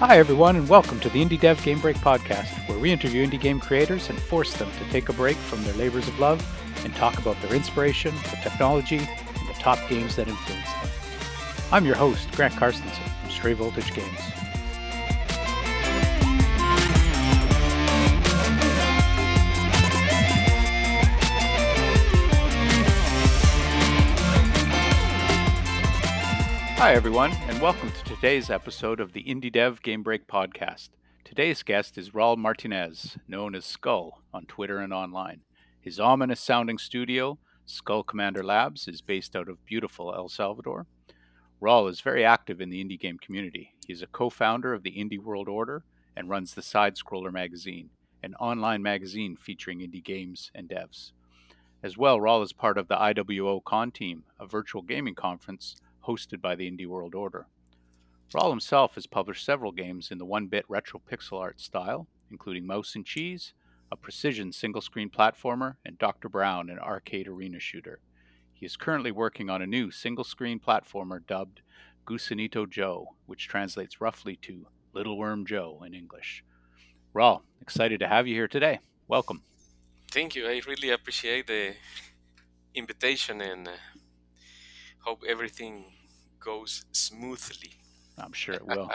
Hi, everyone, and welcome to the Indie Dev Game Break podcast, where we interview indie game creators and force them to take a break from their labors of love and talk about their inspiration, the technology, and the top games that influence them. I'm your host, Grant Carstensen from Stray Voltage Games. Hi, everyone, and welcome to today's episode of the Indie Dev Game Break podcast. Today's guest is Raul Martinez, known as Skull on Twitter and online. His ominous sounding studio, Skull Commando Labs, is based out of beautiful El Salvador. Raul is very active in the indie game community. He is a co founder of the Indie World Order and runs the Side Scroller magazine, an online magazine featuring indie games and devs. As well, Raul is part of the IWO Con Team, a virtual gaming conference hosted by the Indie World Order. Raul himself has published several games in the one bit retro pixel art style, including Mouse and Cheese, a precision single screen platformer, and Dr. Brown, an arcade arena shooter. He is currently working on a new single screen platformer dubbed Gusanito Joe, which translates roughly to Little Worm Joe in English. Raul, excited to have you here today. Welcome. Thank you. I really appreciate the invitation and uh, hope everything goes smoothly. I'm sure it will.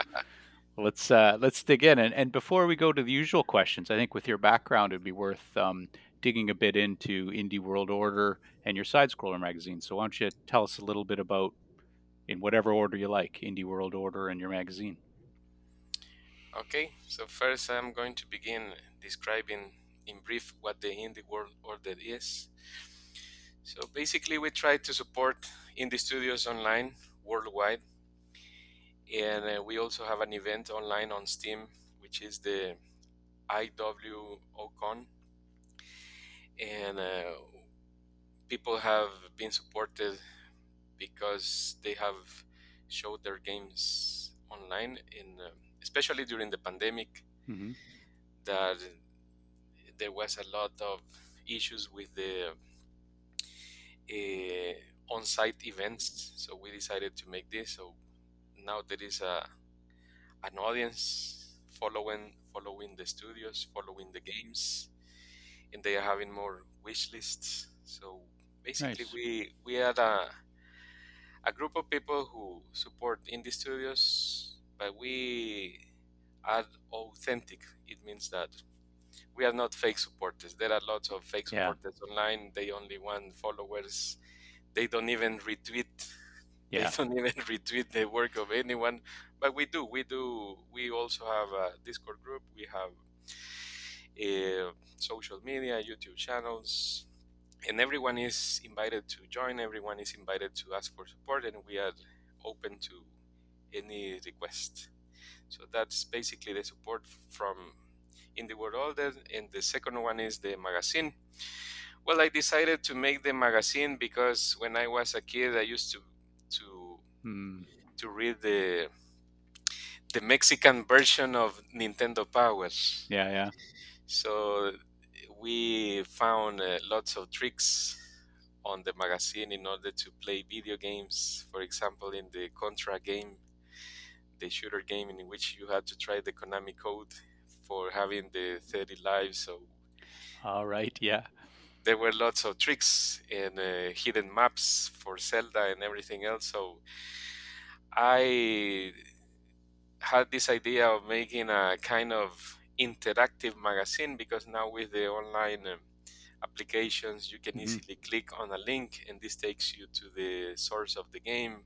let's uh, let's dig in, and, and before we go to the usual questions, I think with your background, it'd be worth um, digging a bit into Indie World Order and your Side Scroller magazine. So why don't you tell us a little bit about, in whatever order you like, Indie World Order and your magazine? Okay, so first I'm going to begin describing in brief what the Indie World Order is. So basically, we try to support indie studios online worldwide, and uh, we also have an event online on Steam, which is the IWOCon, and uh, people have been supported because they have showed their games online in uh, especially during the pandemic Mm-hmm. that there was a lot of issues with the uh, on-site events. So we decided to make this. So now there is a an audience following following the studios following the games and they are having more wish lists. So basically Nice. we we had a a group of people who support indie studios but we are authentic. It means that we are not fake supporters. There are lots of fake Yeah. supporters online. They only want followers. They don't even retweet Yeah. they don't even retweet the work of anyone but we do we do we also have a discord group we have uh, social media youtube channels and everyone is invited to join everyone is invited to ask for support and we are open to any request so that's basically the support from Indie World Order and the second one is the magazine well i decided to make the magazine because when i was a kid i used to to Mm, to read the the mexican version of nintendo power yeah, yeah. so we found uh, lots of tricks on the magazine in order to play video games for example in the contra game the shooter game in which you had to try the konami code for having the 30 lives so All right. Yeah. There were lots of tricks and uh, hidden maps for Zelda and everything else. So I had this idea of making a kind of interactive magazine because now with the online um, applications you can Mhm. easily click on a link and this takes you to the source of the game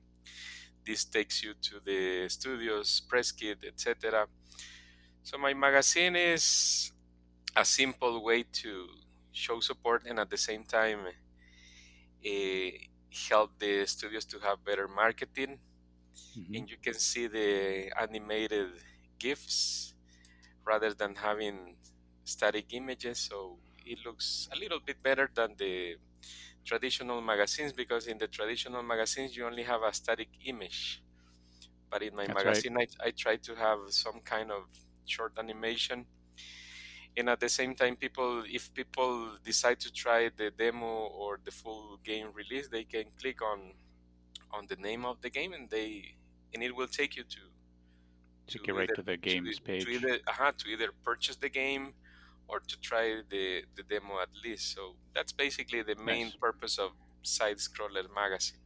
this takes you to the studios press kit etc so my magazine is a simple way to show support and at the same time uh, help the studios to have better marketing Mhm. and you can see the animated gifs rather than having static images so it looks a little bit better than the traditional magazines because in the traditional magazines you only have a static image but in my That's right. magazine I, I try to have some kind of short animation and at the same time people if people decide to try the demo or the full game release they can click on on the name of the game and they and it will take you to to get right to the games to, page. to either uh to either purchase the game or to try the, the demo at least. So that's basically the main Nice. purpose of Side Scroller Magazine.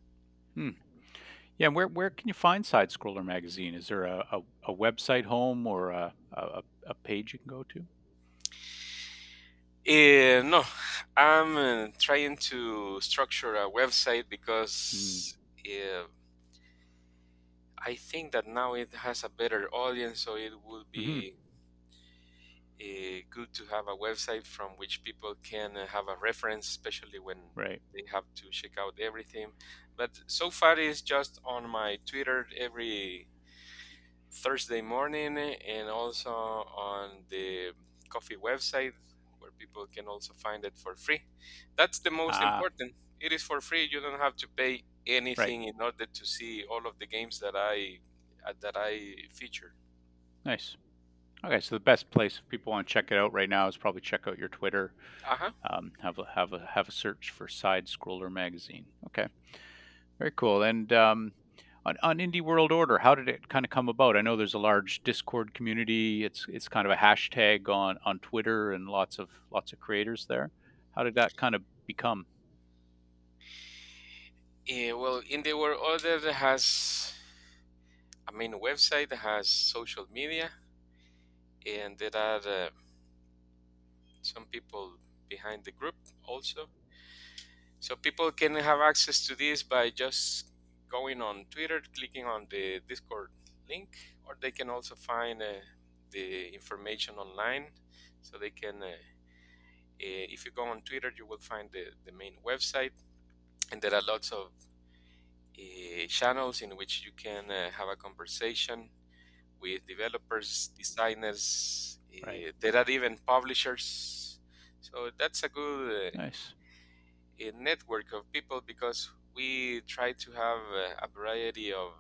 Hmm. Yeah, and where where can you find Side Scroller Magazine? Is there a, a, a website home or a, a, a page you can go to? Uh, no, I'm uh, trying to structure a website because uh, I think that now it has a better audience, so it would be uh, good to have a website from which people can uh, have a reference, especially when Right. they have to check out everything. But so far, it's just on my Twitter every Thursday morning and also on the Ko-fi website where people can also find it for free. That's the most Ah. important. It is for free. You don't have to pay anything in order to see all of the games that I uh, that I feature. Nice. Okay, so the best place if people want to check it out right now is probably check out your Twitter. Uh-huh. Um, have a have a have a search for Side Scroller Magazine. Okay, very cool. And um, on on Indie World Order, how did it kind of come about? I know there's a large Discord community. It's it's kind of a hashtag on on Twitter and lots of lots of creators there. How did that kind of become? Yeah, well, Indie world order has a main website, has social media, and there are uh, some people behind the group also. So people can have access to this by just going on Twitter, clicking on the Discord link, or they can also find uh, the information online. So they can, uh, uh, if you go on Twitter, you will find the, the main website, and there are lots of uh, channels in which you can uh, have a conversation with developers, designers. Uh, Right. There are even publishers. So that's a good uh, Nice. network of people because we try to have a variety of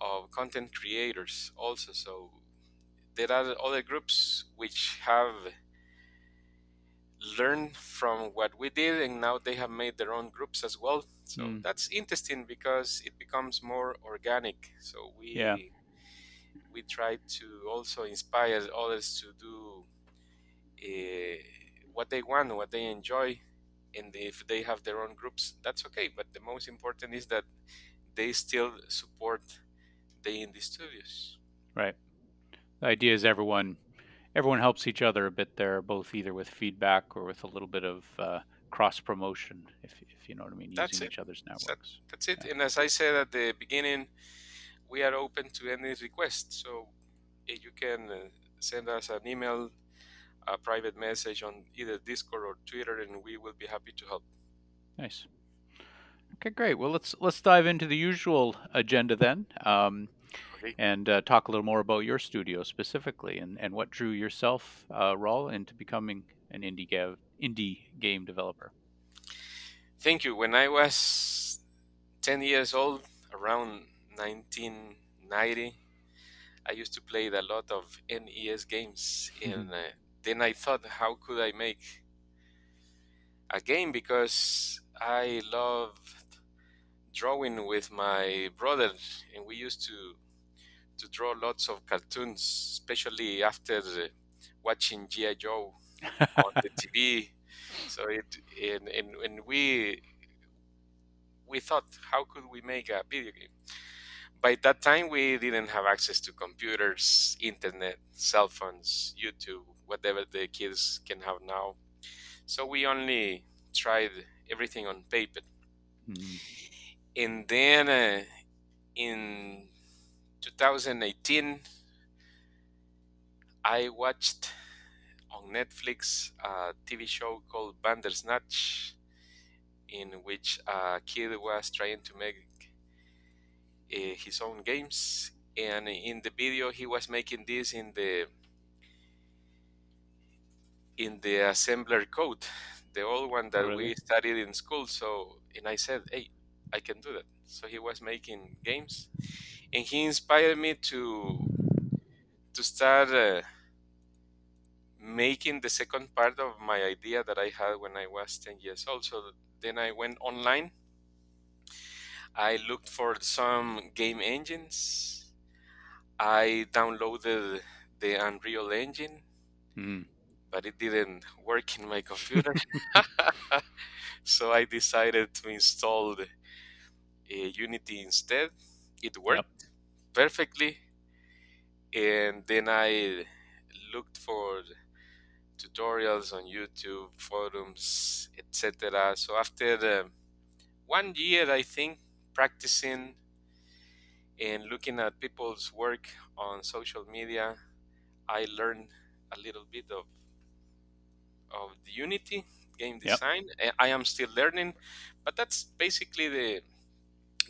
of content creators also so there are other groups which have learned from what we did and now they have made their own groups as well so Mm. that's interesting because it becomes more organic so we Yeah. we try to also inspire others to do uh, what they want what they enjoy and if they have their own groups that's okay but the most important is that they still support the indie studios Right. The idea is everyone everyone helps each other a bit there, both either with feedback or with a little bit of uh, cross promotion, if if you know what I mean, That's using it. each other's networks. that's it Yeah. and as i said at the beginning we are open to any request so you can uh, send us an email a private message on either discord or twitter and we will be happy to help Nice. Okay, great. Well, let's let's dive into the usual agenda then, um, okay and uh, talk a little more about your studio specifically, and, and what drew yourself, uh, Raul, into becoming an indie ga- indie game developer. Thank you. When I was 10 years old, around 1990, I used to play a lot of NES games. And uh, then I thought, how could I make a game? Because I loved drawing with my brother, and we used to to draw lots of cartoons, especially after watching G.I. Joe on the TV. So it and, and, and we we thought how could we make a video game? By that time we didn't have access to computers, internet, cell phones, YouTube, whatever the kids can have now. So we only tried everything on paper. Mhm. And then uh, in 2018 I watched on Netflix a TV show called Bandersnatch, in which a kid was trying to make uh, his own games. And in the video, he was making this in the in the assembler code, the old one that Really? we studied in school. So, and I said, "Hey, I can do that." So he was making games, and he inspired me to to start uh, making the second part of my idea that I had when I was 10 years old. So then I went online. I looked for some game engines. I downloaded the Unreal Engine, Mm. But it didn't work in my computer. so I decided to install the, uh, Unity instead. It worked perfectly, and then I looked for tutorials on YouTube, forums, etc. So after uh, one year, I think, practicing and looking at people's work on social media, I learned a little bit of of the Unity game design. Uh, I am still learning, but that's basically the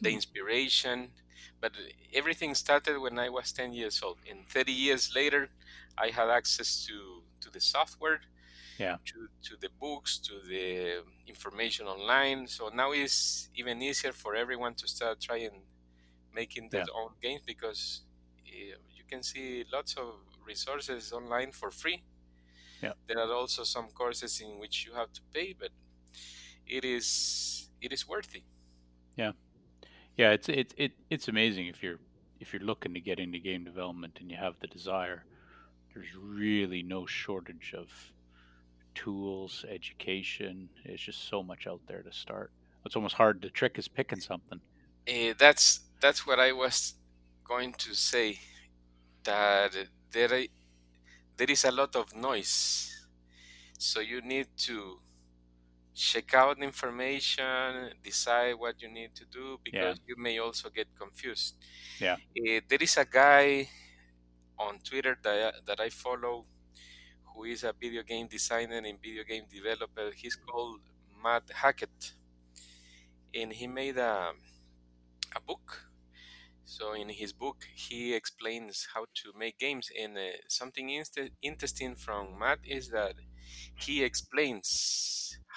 the Hmm. inspiration. But everything started when I was 10 years old. And 30 years later, I had access to, to the software, Yeah. to, to the books, to the information online. So now it's even easier for everyone to start trying making their Yeah. own games because uh, you can see lots of resources online for free. Yeah. There are also some courses in which you have to pay, but it is it is worthy. Yeah, Yeah, it's it's it, it's amazing if you're if you're looking to get into game development and you have the desire. There's really no shortage of tools, education. It's just so much out there to start. It's almost hard. The trick is picking something. Uh, that's that's what I was going to say. That there i- there is a lot of noise, so you need to check out information, decide what you need to do because you may also get confused. Yeah. Uh, there is a guy on Twitter that I, that I follow who is a video game designer and video game developer. He's called Matt Hackett, and he made a a book. So in his book, he explains how to make games. And uh, something inst- interesting from Matt is that he explains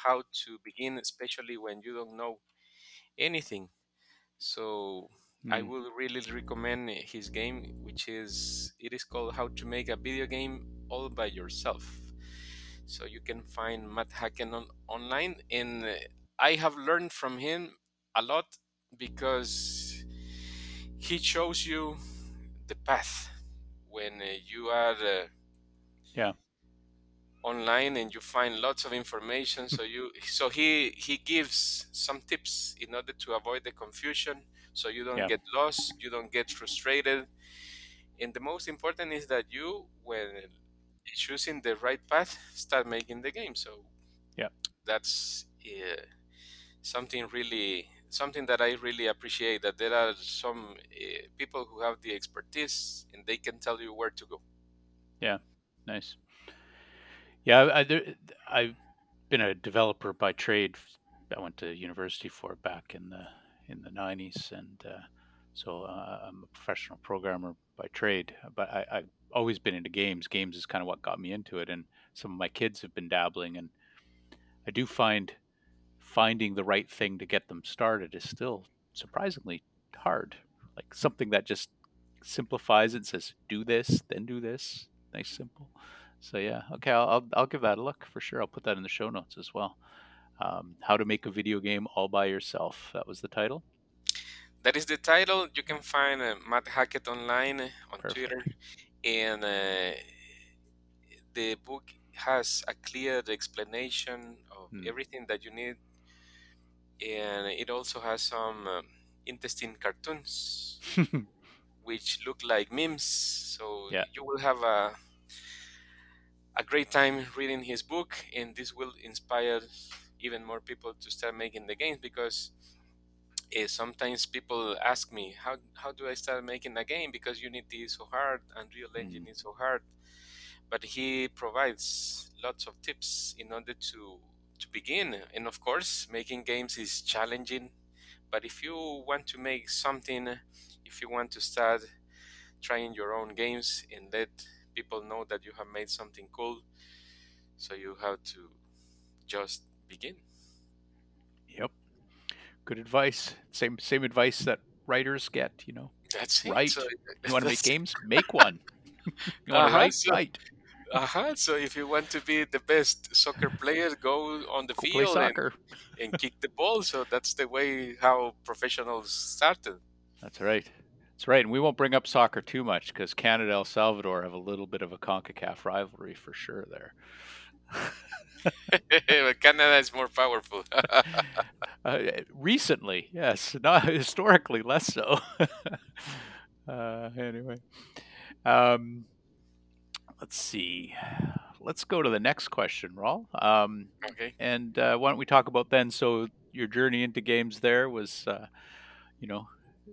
how to begin, especially when you don't know anything. So I Mm. would really recommend his game, which is it is called How to Make a Video Game All by Yourself. So you can find Matt Hackett on, online, and uh, I have learned from him a lot because he shows you the path when uh, you are uh, Yeah. online and you find lots of information so you so he he gives some tips in order to avoid the confusion so you don't Yeah. get lost you don't get frustrated and the most important is that you when choosing the right path start making the game so Yeah. that's uh, something really something that i really appreciate that there are some uh, people who have the expertise and they can tell you where to go Yeah, Nice. Yeah, I, I, I've been a developer by trade. I went to university for back in the in the '90s, and uh, so uh, I'm a professional programmer by trade. But I, I've always been into games. Games is kind of what got me into it, and some of my kids have been dabbling, and I do find finding the right thing to get them started is still surprisingly hard. Like something that just simplifies it, says do this, then do this. Nice, simple. So yeah, okay, I'll I'll, I'll give that a look for sure. I'll put that in the show notes as well. Um, How to make a video game all by yourself. That was the title. that is the title you can find uh, matt hackett online uh, on Perfect. twitter and uh, the book has a clear explanation of Hmm. everything that you need and it also has some um, interesting cartoons which look like memes. So Yeah. you will have a a great time reading his book and this will inspire even more people to start making the games because uh, sometimes people ask me how how do I start making a game? Because Unity is so hard and Unreal Engine is so hard. But he provides lots of tips in order to to begin and of course making games is challenging but if you want to make something if you want to start trying your own games and let people know that you have made something cool so you have to just begin Yep. Good advice. Same same advice that writers get. You know, that's Right. so you want to make games, make one. You want to Uh-huh, write, so- write. Uh-huh so if you want to be the best soccer player go on the Go play field and, soccer. and kick the ball so that's the way how professionals started That's right. That's right, and we won't bring up soccer too much because Canada El Salvador have a little bit of a CONCACAF rivalry for sure there. but Canada is more powerful. uh, recently, yes, not historically less so. uh, anyway, um, let's see. Let's go to the next question, Raul. Um, okay. and uh, why don't we talk about then? So your journey into games there was, uh, you know,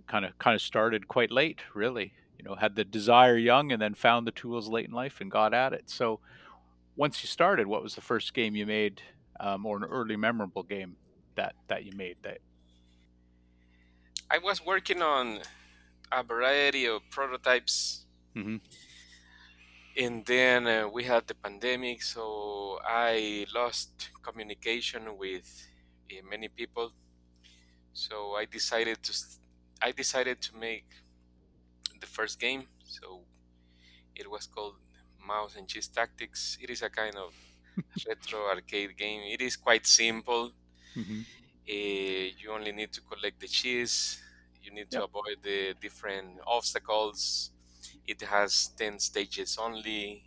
kind of kind of started quite late, really. You know, had the desire young, and then found the tools late in life and got at it. So once you started, what was the first game you made, um, or an early memorable game that that you made? That I was working on a variety of prototypes. mm-hmm. And then uh, we had the pandemic, so I lost communication with uh, many people. So I decided to I decided to make the first game. So it was called Mouse and Cheese Tactics. It is a kind of retro arcade game. It is quite simple. Mm-hmm. Uh, you only need to collect the cheese. You need to avoid the different obstacles. It has 10 stages only.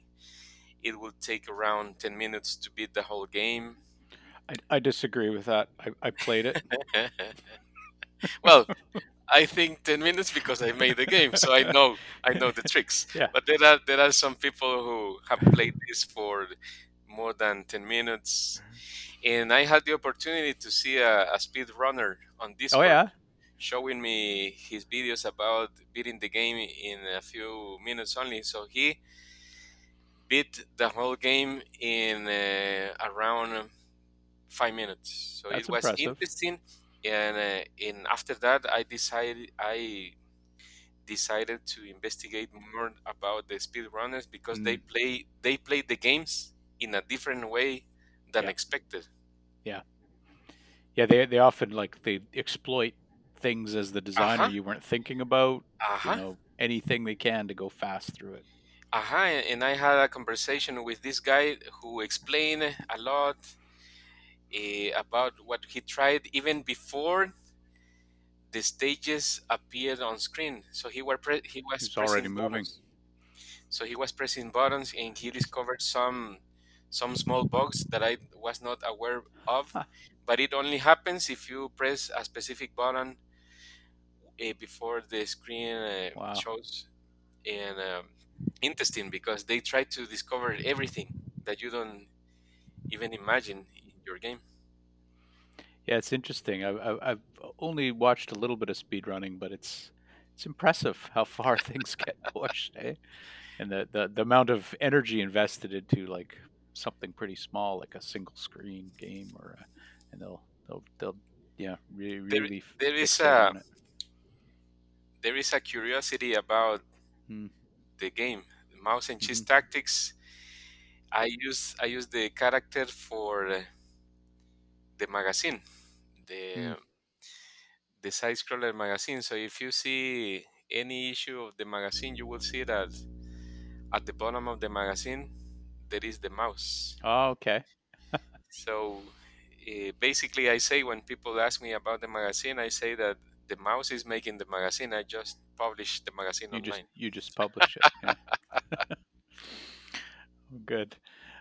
It will take around 10 minutes to beat the whole game. I, I disagree with that. I, I played it. well, I think 10 minutes because I made the game, so I know I know the tricks. Yeah. But there are there are some people who have played this for more than 10 minutes. Mm-hmm. And I had the opportunity to see a, a speed runner on this. Oh yeah showing me his videos about beating the game in a few minutes only. So he beat the whole game in uh, around five minutes. So That's it was impressive. interesting. And uh, and after that, I decided I decided to investigate more about the speedrunners because Mm. they play they play the games in a different way than Yeah. expected. Yeah, Yeah, they they often like they exploit things as the designer Uh-huh. you weren't thinking about. Uh-huh. You know, anything they can to go fast through it. Uh-huh. And I had a conversation with this guy who explained a lot uh, about what he tried even before the stages appeared on screen. So he were pre- he was He's already moving. buttons. So he was pressing buttons and he discovered some some small bugs that I was not aware of. But it only happens if you press a specific button uh, before the screen uh, Wow. shows. And um, interesting because they try to discover everything that you don't even imagine in your game. Yeah, it's interesting. I've, I've only watched a little bit of speedrunning, but it's it's impressive how far things get pushed, eh? And the, the the amount of energy invested into like something pretty small, like a single screen game, or a, and they'll they'll they'll yeah really There- really there is a-. There is a curiosity about Hmm. the game, Mouse and Cheese Mhm. Tactics. I use I use the character for uh, the magazine, the Hmm. the side scroller magazine. So if you see any issue of the magazine, you will see that at the bottom of the magazine there is the mouse. Oh, okay. So uh, basically, I say when people ask me about the magazine, I say that the mouse is making the magazine. I just publish the magazine You online. just you just publish it. Yeah. Good.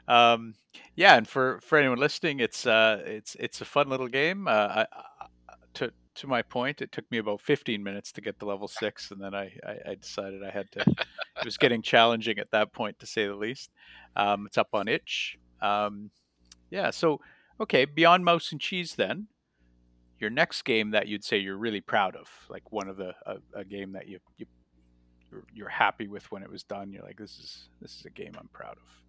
Um, yeah, and for for anyone listening, it's uh it's it's a fun little game. Uh, I, I, to to my point, it took me about 15 minutes to get to level six, and then I, I, I decided I had to. it was getting challenging at that point, to say the least. Um, it's up on itch. Um, yeah. So okay, beyond mouse and cheese, then your next game that you'd say you're really proud of, like one of the a, a game that you you you're, you're happy with when it was done. You're like, this is this is a game I'm proud of.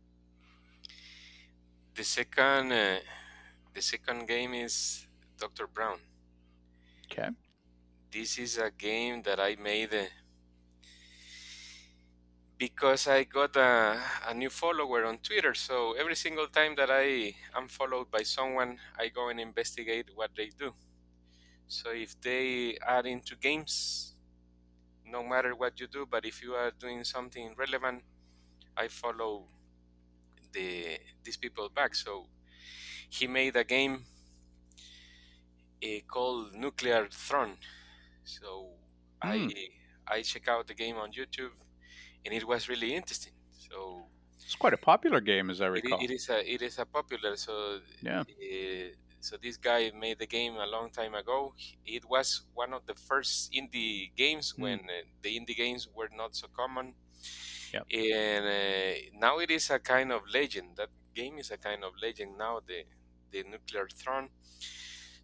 The second, uh, the second game is Doctor Brown. Okay. This is a game that I made uh, because I got a, a new follower on Twitter. So every single time that I am followed by someone, I go and investigate what they do. So if they are into games, no matter what you do, but if you are doing something relevant, I follow the these people back. So he made a game uh, called Nuclear Throne. So I Hmm. I check out the game on YouTube, and it was really interesting. So It's quite a popular game, as I it, recall. it is a it is a popular. So Yeah. uh, so this guy made the game a long time ago. It was one of the first indie games Hmm. when uh, the indie games were not so common. Yep. And uh, now it is a kind of legend. That game is a kind of legend now. The the nuclear throne.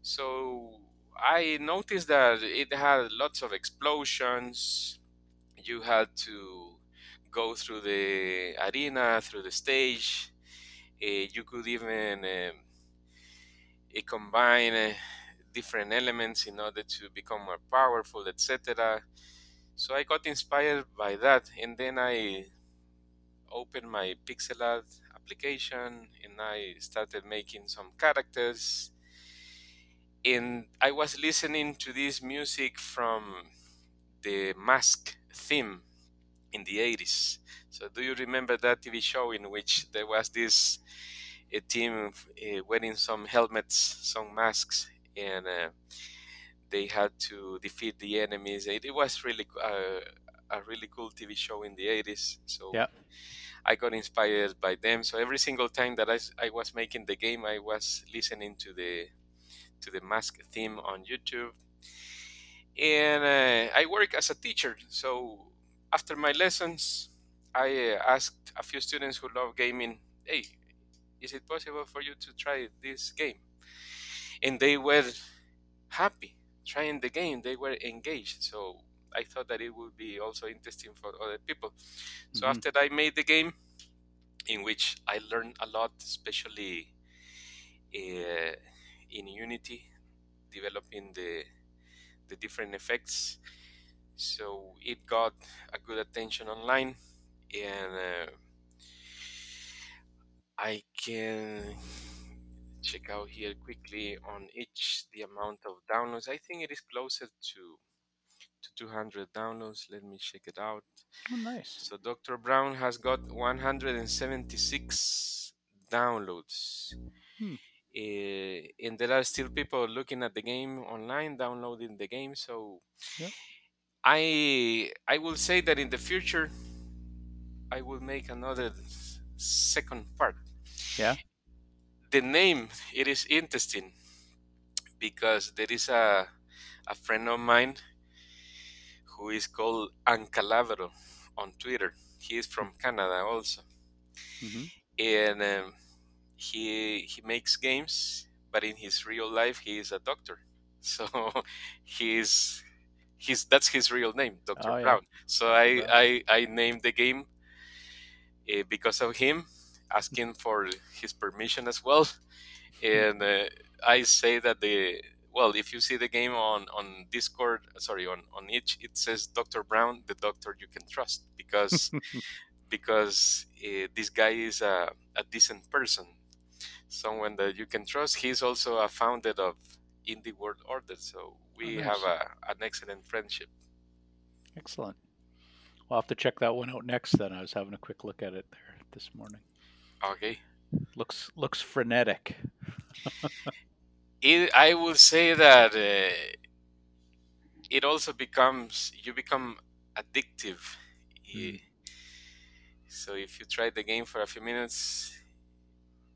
So I noticed that it had lots of explosions. You had to go through the arena, through the stage. Uh, you could even um, uh, combine uh, different elements in order to become more powerful, etc. So I got inspired by that, and then I opened my pixel art application and I started making some characters. And I was listening to this music from the Mask theme in the 80s. So, do you remember that TV show in which there was this a team uh, wearing some helmets, some masks, and uh, they had to defeat the enemies? It, it was really uh, a really cool TV show in the 80s. So, Yeah. I got inspired by them. So every single time that I was making the game, I was listening to the to the mask theme on YouTube. And uh, I work as a teacher. So after my lessons, I uh, asked a few students who love gaming, "Hey, is it possible for you to try this game?" And they were happy trying the game. They were engaged. So I thought that it would be also interesting for other people. So Mhm. after I made the game, in which I learned a lot, especially uh, in Unity, developing the the different effects. So it got a good attention online, and uh, I can check out here quickly on itch the amount of downloads. I think it is closer to to 200 downloads. Let me check it out. Oh, nice. So Dr. Brown has got 176 downloads. Hmm. Uh, and there are still people looking at the game online, downloading the game. So Yep. I I will say that in the future I will make another second part. Yeah. The name it is interesting because there is a a friend of mine who is called Ancalavero on Twitter. He is from Canada also. hmm and um, he he makes games but in his real life he is a doctor so he's he's that's his real name dr Oh, yeah. brown so I, I i named the game uh, because of him asking for his permission as well and uh, i say that the well if you see the game on on discord sorry on on itch it says dr brown the doctor you can trust because because uh, this guy is a, a decent person, someone that you can trust. He's also a founder of Indie World Order, so we nice. have a, an excellent friendship. Excellent. We'll have to check that one out next. Then I was having a quick look at it there this morning. Okay. Looks looks frenetic. It, I will say that uh, it also becomes you become addictive. Mm. So if you try the game for a few minutes,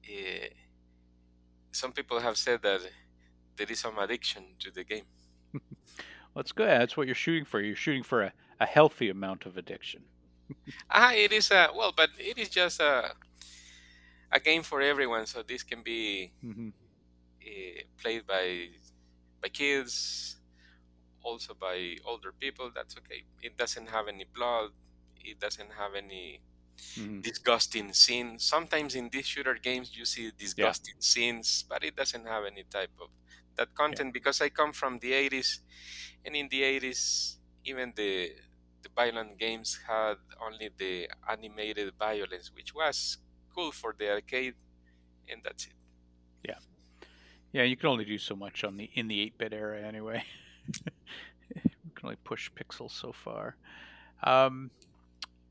uh, some people have said that there is some addiction to the game. That's good. That's what you're shooting for. You're shooting for a, a healthy amount of addiction. Ah, it is a well, but it is just a a game for everyone. So this can be hmm uh, played by by kids, also by older people. That's okay. It doesn't have any blood. It doesn't have any hmm disgusting scenes. Sometimes in these shooter games you see disgusting scenes, but it doesn't have any type of that content because I come from the 80s, and in the 80s even the the violent games had only the animated violence, which was cool for the arcade, and that's it. Yeah, yeah, you can only do so much on the in the 8-bit era anyway. you can only push pixels so far. Um,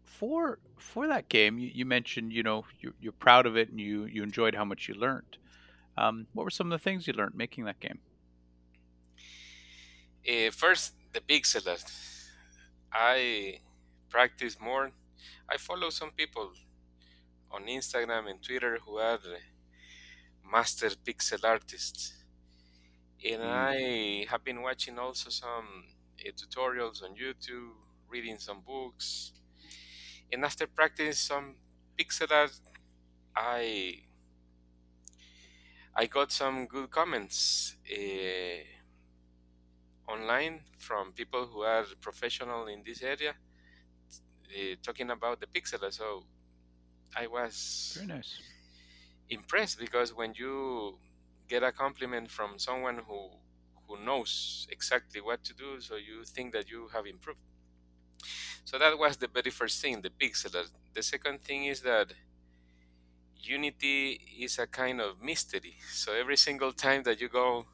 for for that game, you, you mentioned you know you're, you're proud of it and you you enjoyed how much you learned. Um, what were some of the things you learned making that game? Uh, first, the pixel art. I practice more. I follow some people on Instagram and Twitter who are master pixel artists. And Mm. I have been watching also some uh, tutorials on YouTube, reading some books. And after practicing some pixel art, I I got some good comments uh, online from people who are professional in this area uh, talking about the pixel art. So I was Very nice. impressed because when you get a compliment from someone who who knows exactly what to do, so you think that you have improved. So that was the very first thing, the pixel art. The second thing is that Unity is a kind of mystery. So every single time that you go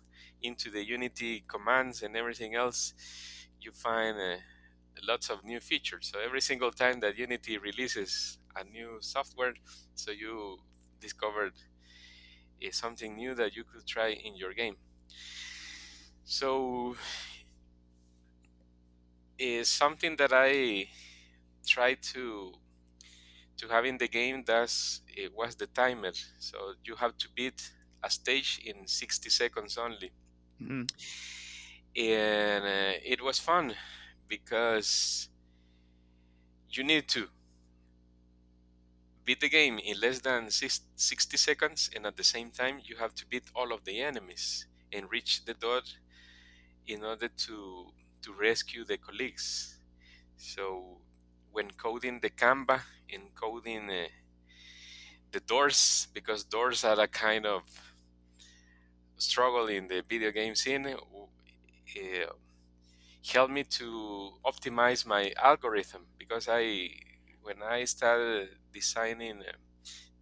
into the Unity commands and everything else, you find uh, lots of new features. So every single time that Unity releases a new software, so you discovered uh, something new that you could try in your game. So is something that I try to to have in the game that's it was the timer. So you have to beat a stage in 60 seconds only. Hmm and uh, it was fun because you need to beat the game in less than six- 60 seconds and at the same time you have to beat all of the enemies and reach the door in order to to rescue the colleagues. So when coding the canva and coding uh, the doors because doors are a kind of struggle in the video game scene uh, helped me to optimize my algorithm because I when I started designing uh,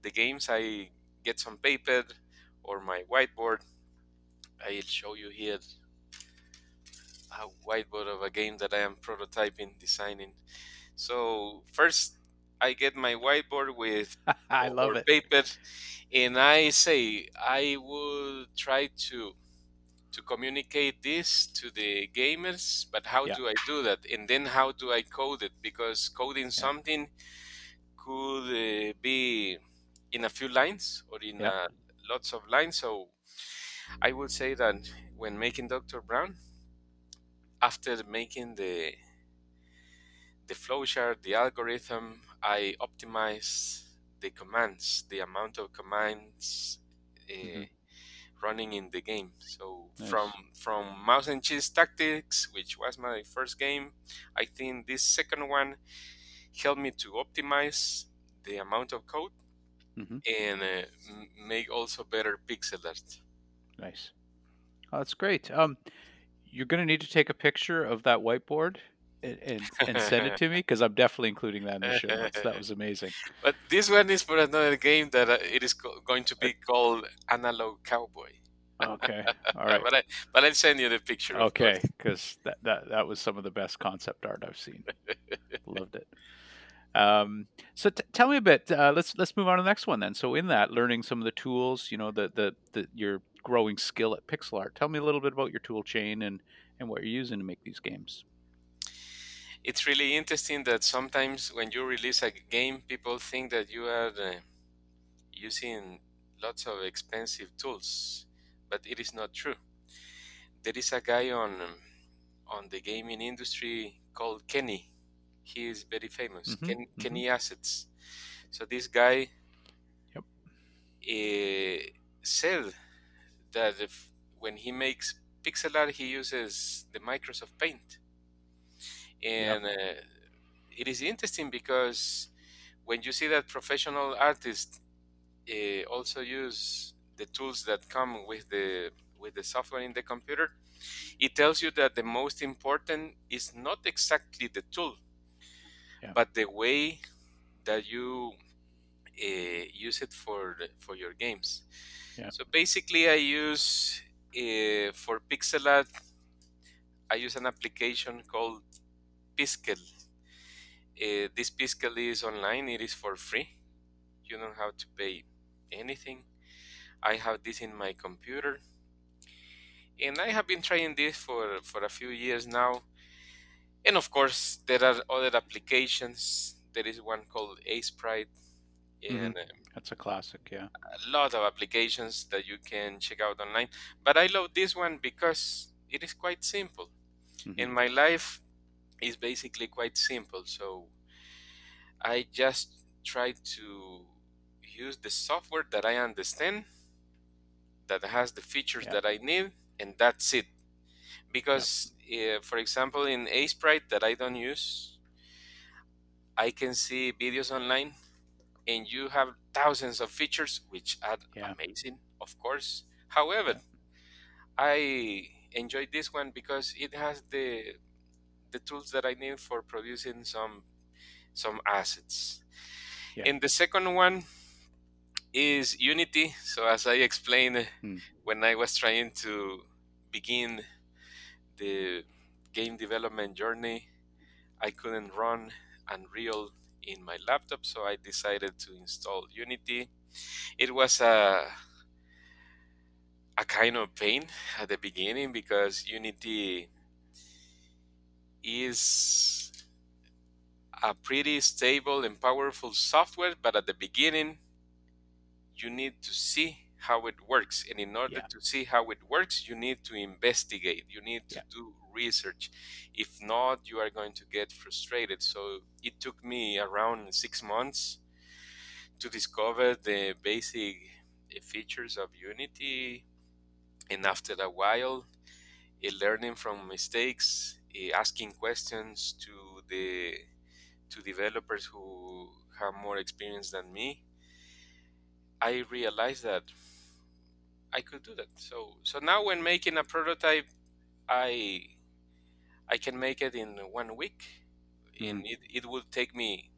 the games I get some paper or my whiteboard. I'll show you here a whiteboard of a game that I am prototyping designing. So first I get my whiteboard with I love it. paper and i say i would try to to communicate this to the gamers but how Yeah. do i do that? And then how do i code it? Because coding something could uh, be in a few lines or in Yeah. uh, lots of lines so i would say that when making dr brown after making the the flowchart the algorithm i optimize the commands the amount of commands uh, Mhm. running in the game so Nice. from from mouse and cheese tactics which was my first game i think this second one helped me to optimize the amount of code Mhm. and uh, m- make also better pixel art Nice. Oh, that's great. Um, you're going to need to take a picture of that whiteboard and and, and send it to me because I'm definitely including that in the show notes. That was amazing. but this one is for another game that uh, it is co- going to be called analog cowboy Okay. All right. but I but I'll send you the picture. Okay, because that, that that was some of the best concept art I've seen. Loved it. Um, so t- tell me a bit. Uh, let's let's move on to the next one then. So in that, learning some of the tools, you know, the the, the your growing skill at pixel art. Tell me a little bit about your tool chain and and what you're using to make these games. It's really interesting that sometimes when you release a game, people think that you are uh, using lots of expensive tools, but it is not true. There is a guy on um, on the gaming industry called Kenney. He is very famous. Mhm, Ken, mhm. Assets. So this guy Yep. uh, said that if, when he makes pixel art, he uses the Microsoft Paint, and uh, it is interesting because when you see that professional artists uh, also use the tools that come with the with the software in the computer, it tells you that the most important is not exactly the tool, Yeah. but the way that you uh, use it for the- for your games. Yeah. So basically, I use uh, for pixel art, I use an application called Piskel. Uh, this Piskel is online; it is for free. You don't have to pay anything. I have this in my computer, and I have been trying this for for a few years now. And of course there are other applications there is one called Sprite and Mhm. um, That's a classic, yeah. a lot of applications that you can check out online but i love this one because it is quite simple Mhm. and my life is basically quite simple so i just try to use the software that i understand that has the features Yeah. that i need and that's it because uh, for example in Sprite that i don't use i can see videos online and you have thousands of features which are Yeah. amazing of course however Yeah. I enjoy this one because it has the the tools that I need for producing some some assets. Yeah. And the second one is Unity. So as I explained Hmm. when I was trying to begin the game development journey, I couldn't run Unreal in my laptop, so I decided to install Unity. It was a a kind of pain at the beginning because Unity is a pretty stable and powerful software, but at the beginning, you need to see how it works. And in order Yeah. to see how it works, you need to investigate, you need to Yeah. do research. If not, you are going to get frustrated. So it took me around six months to discover the basic uh, features of Unity. And after a while, uh, learning from mistakes, uh, asking questions to the to developers who have more experience than me, I realized that I could do that. So so now when making a prototype, I I can make it in one week, and it, it would take me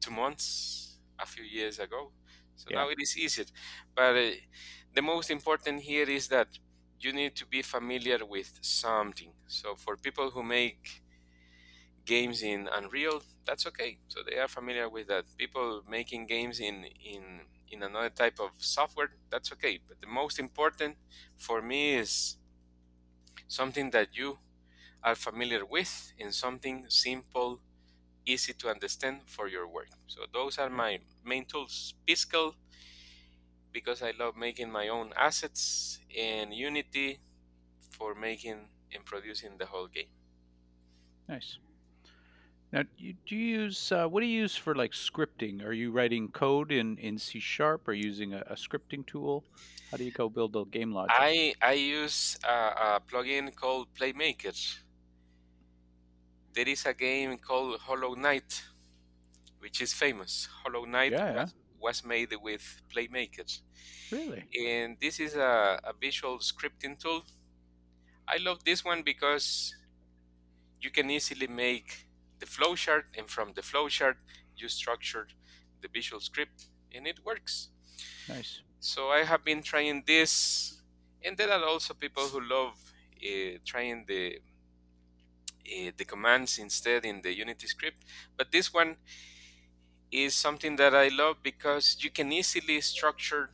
two months a few years ago. So Yeah. now it is easier. But uh, the most important here is that you need to be familiar with something. So for people who make games in Unreal, that's okay. So they are familiar with that. People making games in in in another type of software, that's okay. But the most important for me is something that you are familiar with and something simple, easy to understand for your work. So those are my main tools. Piskel because I love making my own assets and Unity for making and producing the whole game. Nice. Now, you, do you use uh, what do you use for like scripting? Are you writing code in in C sharp or using a, a scripting tool? How do you go build the game logic? I I use a, a plugin called Playmaker. There is a game called Hollow Knight, which is famous. Hollow Knight Yeah, yeah. was, was made with Playmaker, Really? and this is a, a visual scripting tool. I love this one because you can easily make the flowchart, and from the flowchart, you structure the visual script, and it works. Nice. So I have been trying this, and there are also people who love uh, trying the uh, the commands instead in the Unity script. But this one is something that I love because you can easily structure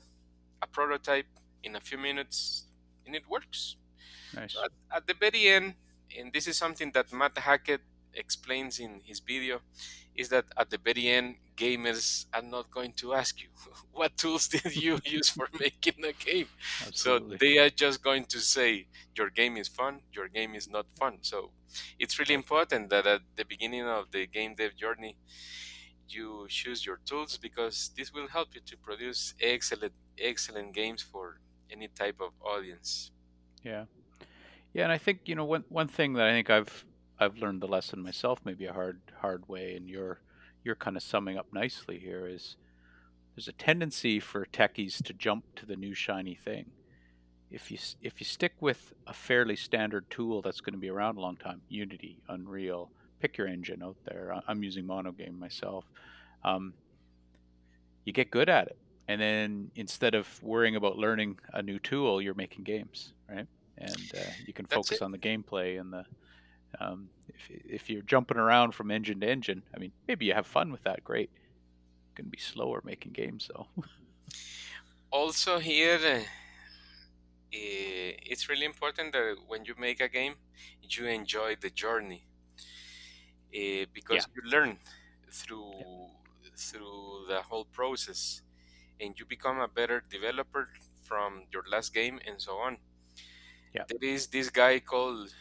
a prototype in a few minutes, and it works. Nice. At, at the very end, and this is something that Matt Hackett explains in his video, is that at the very end, gamers are not going to ask you what tools did you use for making a game. Absolutely. So they are just going to say your game is fun, your game is not fun. So it's really important that at the beginning of the game dev journey, you choose your tools because this will help you to produce excellent excellent games for any type of audience. Yeah. Yeah, and I think you know one one thing that I think I've I've learned the lesson myself, maybe a hard hard way, and you're you're kind of summing up nicely here is there's a tendency for techies to jump to the new shiny thing. If you if you stick with a fairly standard tool that's going to be around a long time, Unity, Unreal, pick your engine out there. I'm using Monogame myself. Um, you get good at it, and then instead of worrying about learning a new tool, you're making games, right? And uh, you can That's focus it. on the gameplay and the. Um, if if you're jumping around from engine to engine, I mean, maybe you have fun with that. Great. Going to be slower making games though. Also here, uh, eh, it's really important that when you make a game, you enjoy the journey. uh, because you learn through through the whole process and you become a better developer from your last game and so on Yeah. there is this guy called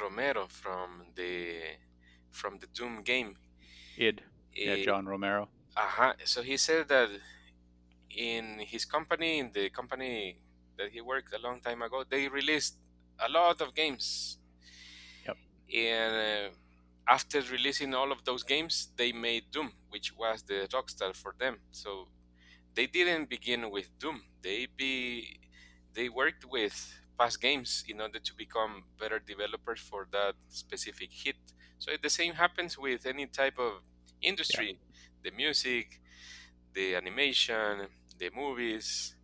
romero from the from the doom game. Id. Yeah Uh, john romero. Uh-huh. so he said that in his company in the company that he worked a long time ago they released a lot of games. Yep. and uh, after releasing all of those games they made doom which was the rockstar for them. So they didn't begin with doom. They be they worked with past games in order to become better developers for that specific hit. So the same happens with any type of industry. The music the animation the movies.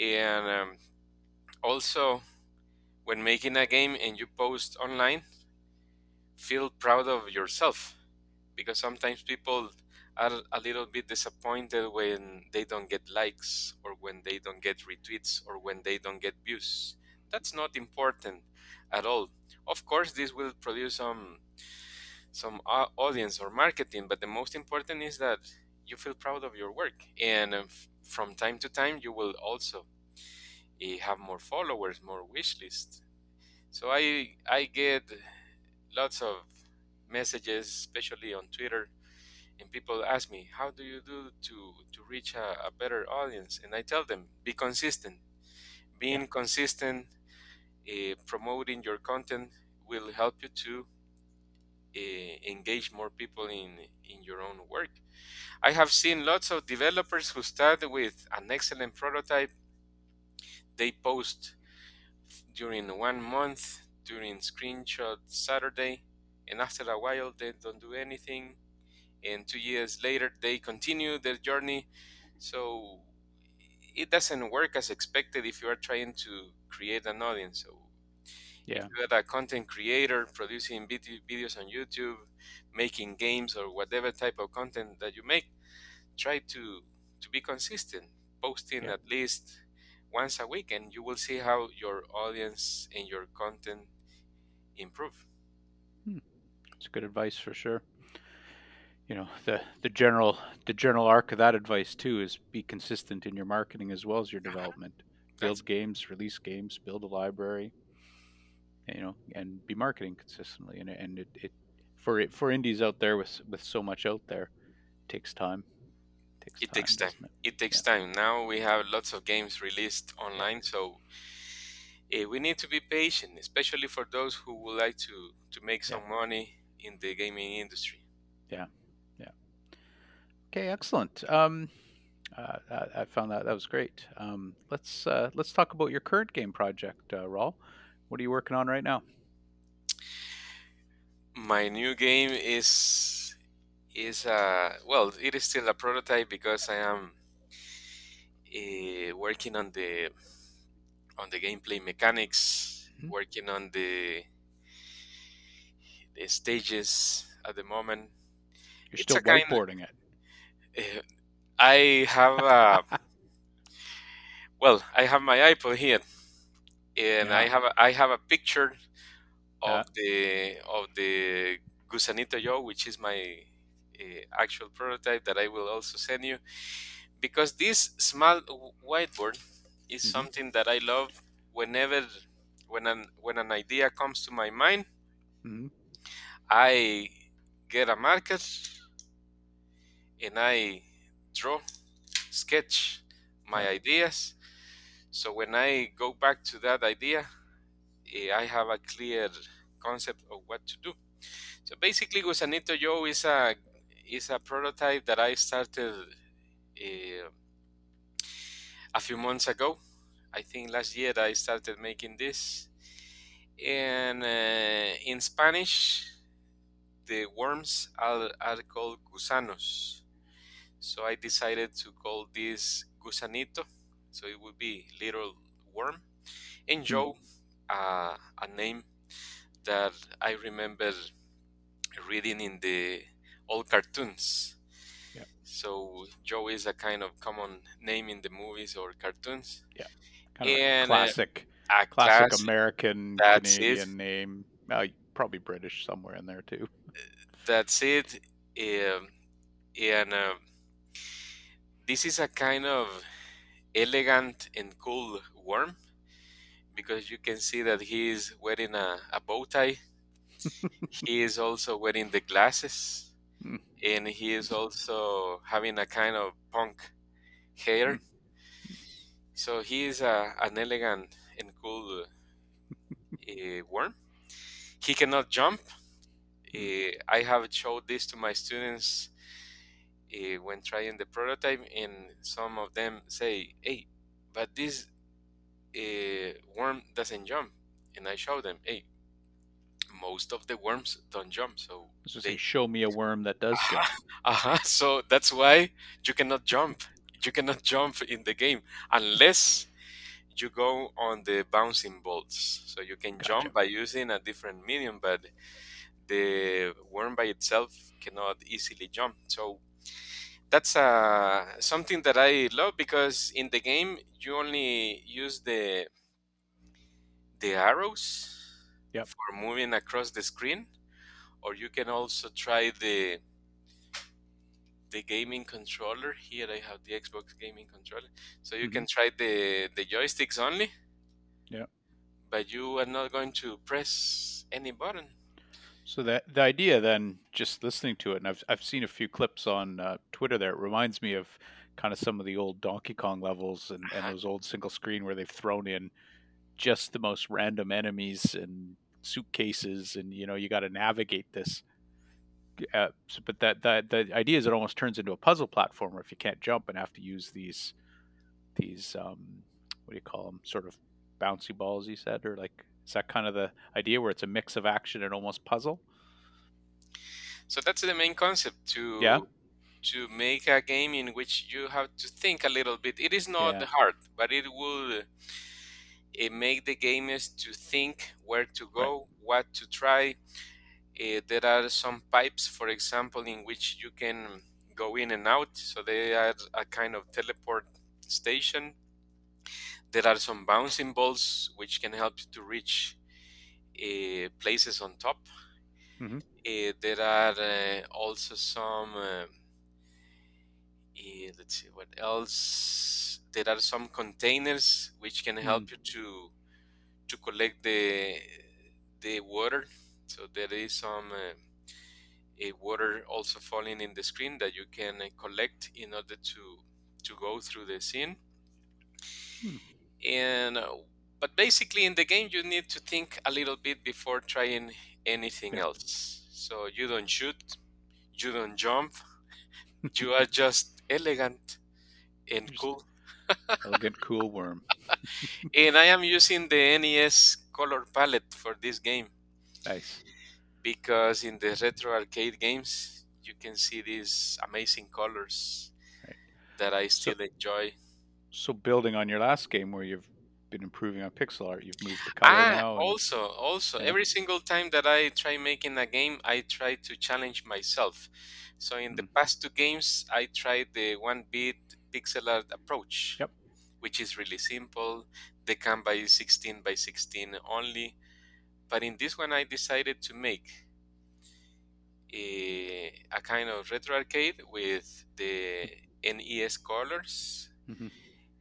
And um, also when making a game and you post online feel proud of yourself. Because sometimes people are a little bit disappointed when they don't get likes or when they don't get retweets or when they don't get views that's not important at all. Of course this will produce some some audience or marketing but the most important is that you feel proud of your work. And uh, from time to time you will also uh, have more followers more wish list. So i i get lots of messages especially on twitter and people ask me how do you do to to reach a, a better audience? And i tell them be consistent. Being consistent uh, promoting your content will help you to uh, engage more people in in your own work. I have seen lots of developers who start with an excellent prototype. They post during one month during screenshot saturday and after a while they don't do anything. And two years later they continue their journey. So it doesn't work as expected if you are trying to create an audience. So yeah. if you're a content creator producing videos on youtube making games or whatever type of content that you make try to to be consistent posting Yeah. at least once a week and you will see how your audience and your content improve. Hmm. It's good advice for sure you know the the general the general arc of that advice too is be consistent in your marketing as well as your development. Build That's- games release games build a library you know and be marketing consistently. And, and it, it for it for indies out there with with so much out there takes time. Takes It takes time. it? it takes time. Now we have lots of games released online so eh, we need to be patient especially for those who would like to to make some money in the gaming industry okay excellent. Um uh, I, I found that that was great. Um let's uh let's talk about your current game project uh raul. What are you working on right now? My new game is is uh well it is still a prototype because i am uh, working on the on the gameplay mechanics Mhm. working on the the stages at the moment. You're It's still a kind- whiteboarding it i have a well i have my ipod here and i have a, i have a picture of Yeah. the of the Gusanito Joe which is my uh, actual prototype that i will also send you because this small w- whiteboard is Mhm. something that i love whenever when an when an idea comes to my mind Mhm. i get a marker and i draw sketch my ideas. So when i go back to that idea eh, i have a clear concept of what to do. So basically Gusanito Joe is a is a prototype that i started uh, a few months ago. I think last year i started making this. And uh, in spanish the worms are, are called gusanos so i decided to call this gusanito so it would be little worm and joe uh, a name that i remember reading in the old cartoons Yeah. so joe is a kind of common name in the movies or cartoons kind of And, a uh, classic a classic class american that's it. canadian name uh, probably British somewhere in there too. That's it. Um, and uh, this is a kind of elegant and cool worm because you can see that he is wearing a, a bow tie. he is also wearing the glasses, Mm. and he is also having a kind of punk hair. Mm. So he is a, an elegant and cool uh, worm. He cannot jump. Uh, I have showed this to my students uh, when trying the prototype, and some of them say, "Hey, but this uh, worm doesn't jump." And I show them, "Hey, most of the worms don't jump, so they show me a worm that does jump. uh-huh. So that's why you cannot jump. You cannot jump in the game unless you go on the bouncing balls. So you can Gotcha. jump by using a different medium, but the worm by itself cannot easily jump. So that's uh, something that I love because in the game you only use the the arrows Yep. for moving across the screen, or you can also try the the gaming controller. Here I have the Xbox gaming controller, so you can try the the joysticks only. Yeah. But you are not going to press any button. So that the idea then, just listening to it, and I've I've seen a few clips on uh, Twitter. There, it reminds me of kind of some of the old Donkey Kong levels and, and those old single screen where they've thrown in just the most random enemies and suitcases, and you know you got to navigate this. Uh, but that that the idea is it almost turns into a puzzle platformer if you can't jump and have to use these these um, what do you call them? Sort of bouncy balls, you said, or like is that kind of the idea where it's a mix of action and almost puzzle? So that's the main concept to Yeah. to make a game in which you have to think a little bit. It is not Yeah. hard, but it will uh, make the gamers to think where to go, what to try. Uh, there are some pipes, for example, in which you can go in and out. So they are a kind of teleport station. There are some bouncing balls which can help you to reach uh, places on top. Mhm. Uh, there are uh, also some. Let's see what else. There are some containers which can help you to to collect the the water. So there is some uh, a water also falling in the screen that you can collect in order to to go through the scene. Hmm. And uh, but basically in the game you need to think a little bit before trying anything else. So you don't shoot, you don't jump, you are just elegant and cool. Elegant, cool worm. And I am using the NES color palette for this game Nice. because in the retro arcade games you can see these amazing colors Right. that I So- still enjoy. So building on your last game where you've been improving on pixel art, you've moved the color Ah, now. and- also, also, Yeah. every single time that I try making a game, I try to challenge myself. So in the Mm. past two games, I tried the one-bit pixel art approach, Yep. which is really simple. The Canva is 16 by 16 only. But in this one, I decided to make a, a kind of retro arcade with the NES colors Mhm.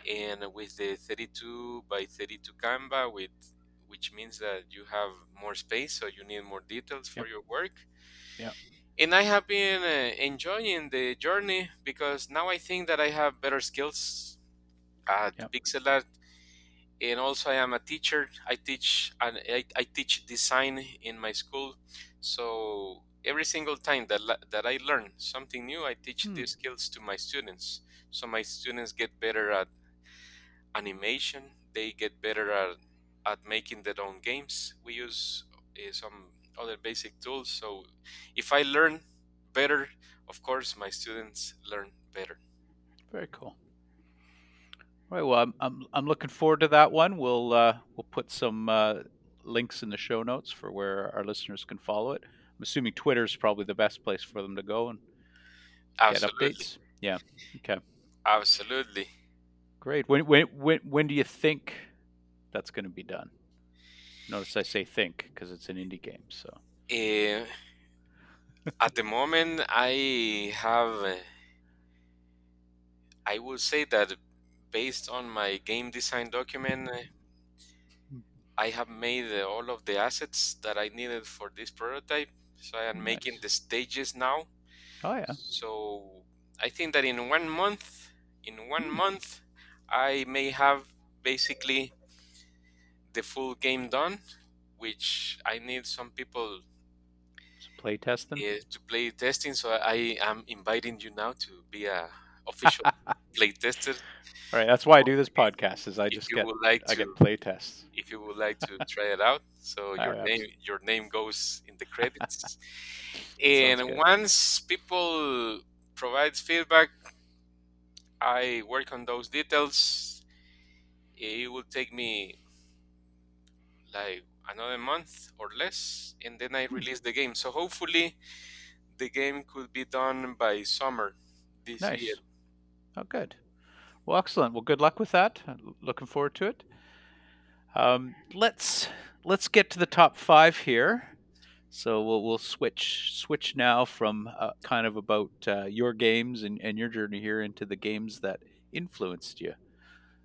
And with the 32 by 32 Canva, with which means that you have more space, so you need more details for Yep. your work. Yep. And I have been uh, enjoying the journey because now I think that I have better skills at Yep. pixel art, and also I am a teacher. I teach and I, I teach design in my school, so every single time that that I learn something new, I teach Hmm. these skills to my students. So my students get better at animation. They get better at at making their own games. We use uh, some other basic tools. So if I learn better, of course, my students learn better. Very cool. All right. Well, I'm, I'm I'm looking forward to that one. We'll uh, we'll put some uh, links in the show notes for where our listeners can follow it. I'm assuming Twitter is probably the best place for them to go and get updates. Yeah. Okay. Absolutely. Great. When when when when do you think that's going to be done? Notice I say think because it's an indie game. So Uh, at the moment, I have, uh, I would say that based on my game design document, I have made all of the assets that I needed for this prototype. So I am making the stages now. oh yeah, So I think that in one month, in one Hmm. month, I may have basically the full game done, which I need some people to play testing. uh, to play testing. So I am inviting you now to be a official play tester. All right, that's why I do this podcast. Is I if just get like I to, get play tests. if you would like to try it out, so your yeah, name your name goes in the credits. And once people provide feedback, I work on those details. It will take me like another month or less, and then I Hmm. release the game. So hopefully, the game could be done by summer this year. Oh, good. Well, excellent. Well, good luck with that. Looking forward to it. Um, let's let's get to the top five here. So we'll we'll switch switch now from uh, kind of about uh, your games and, and your journey here into the games that influenced you.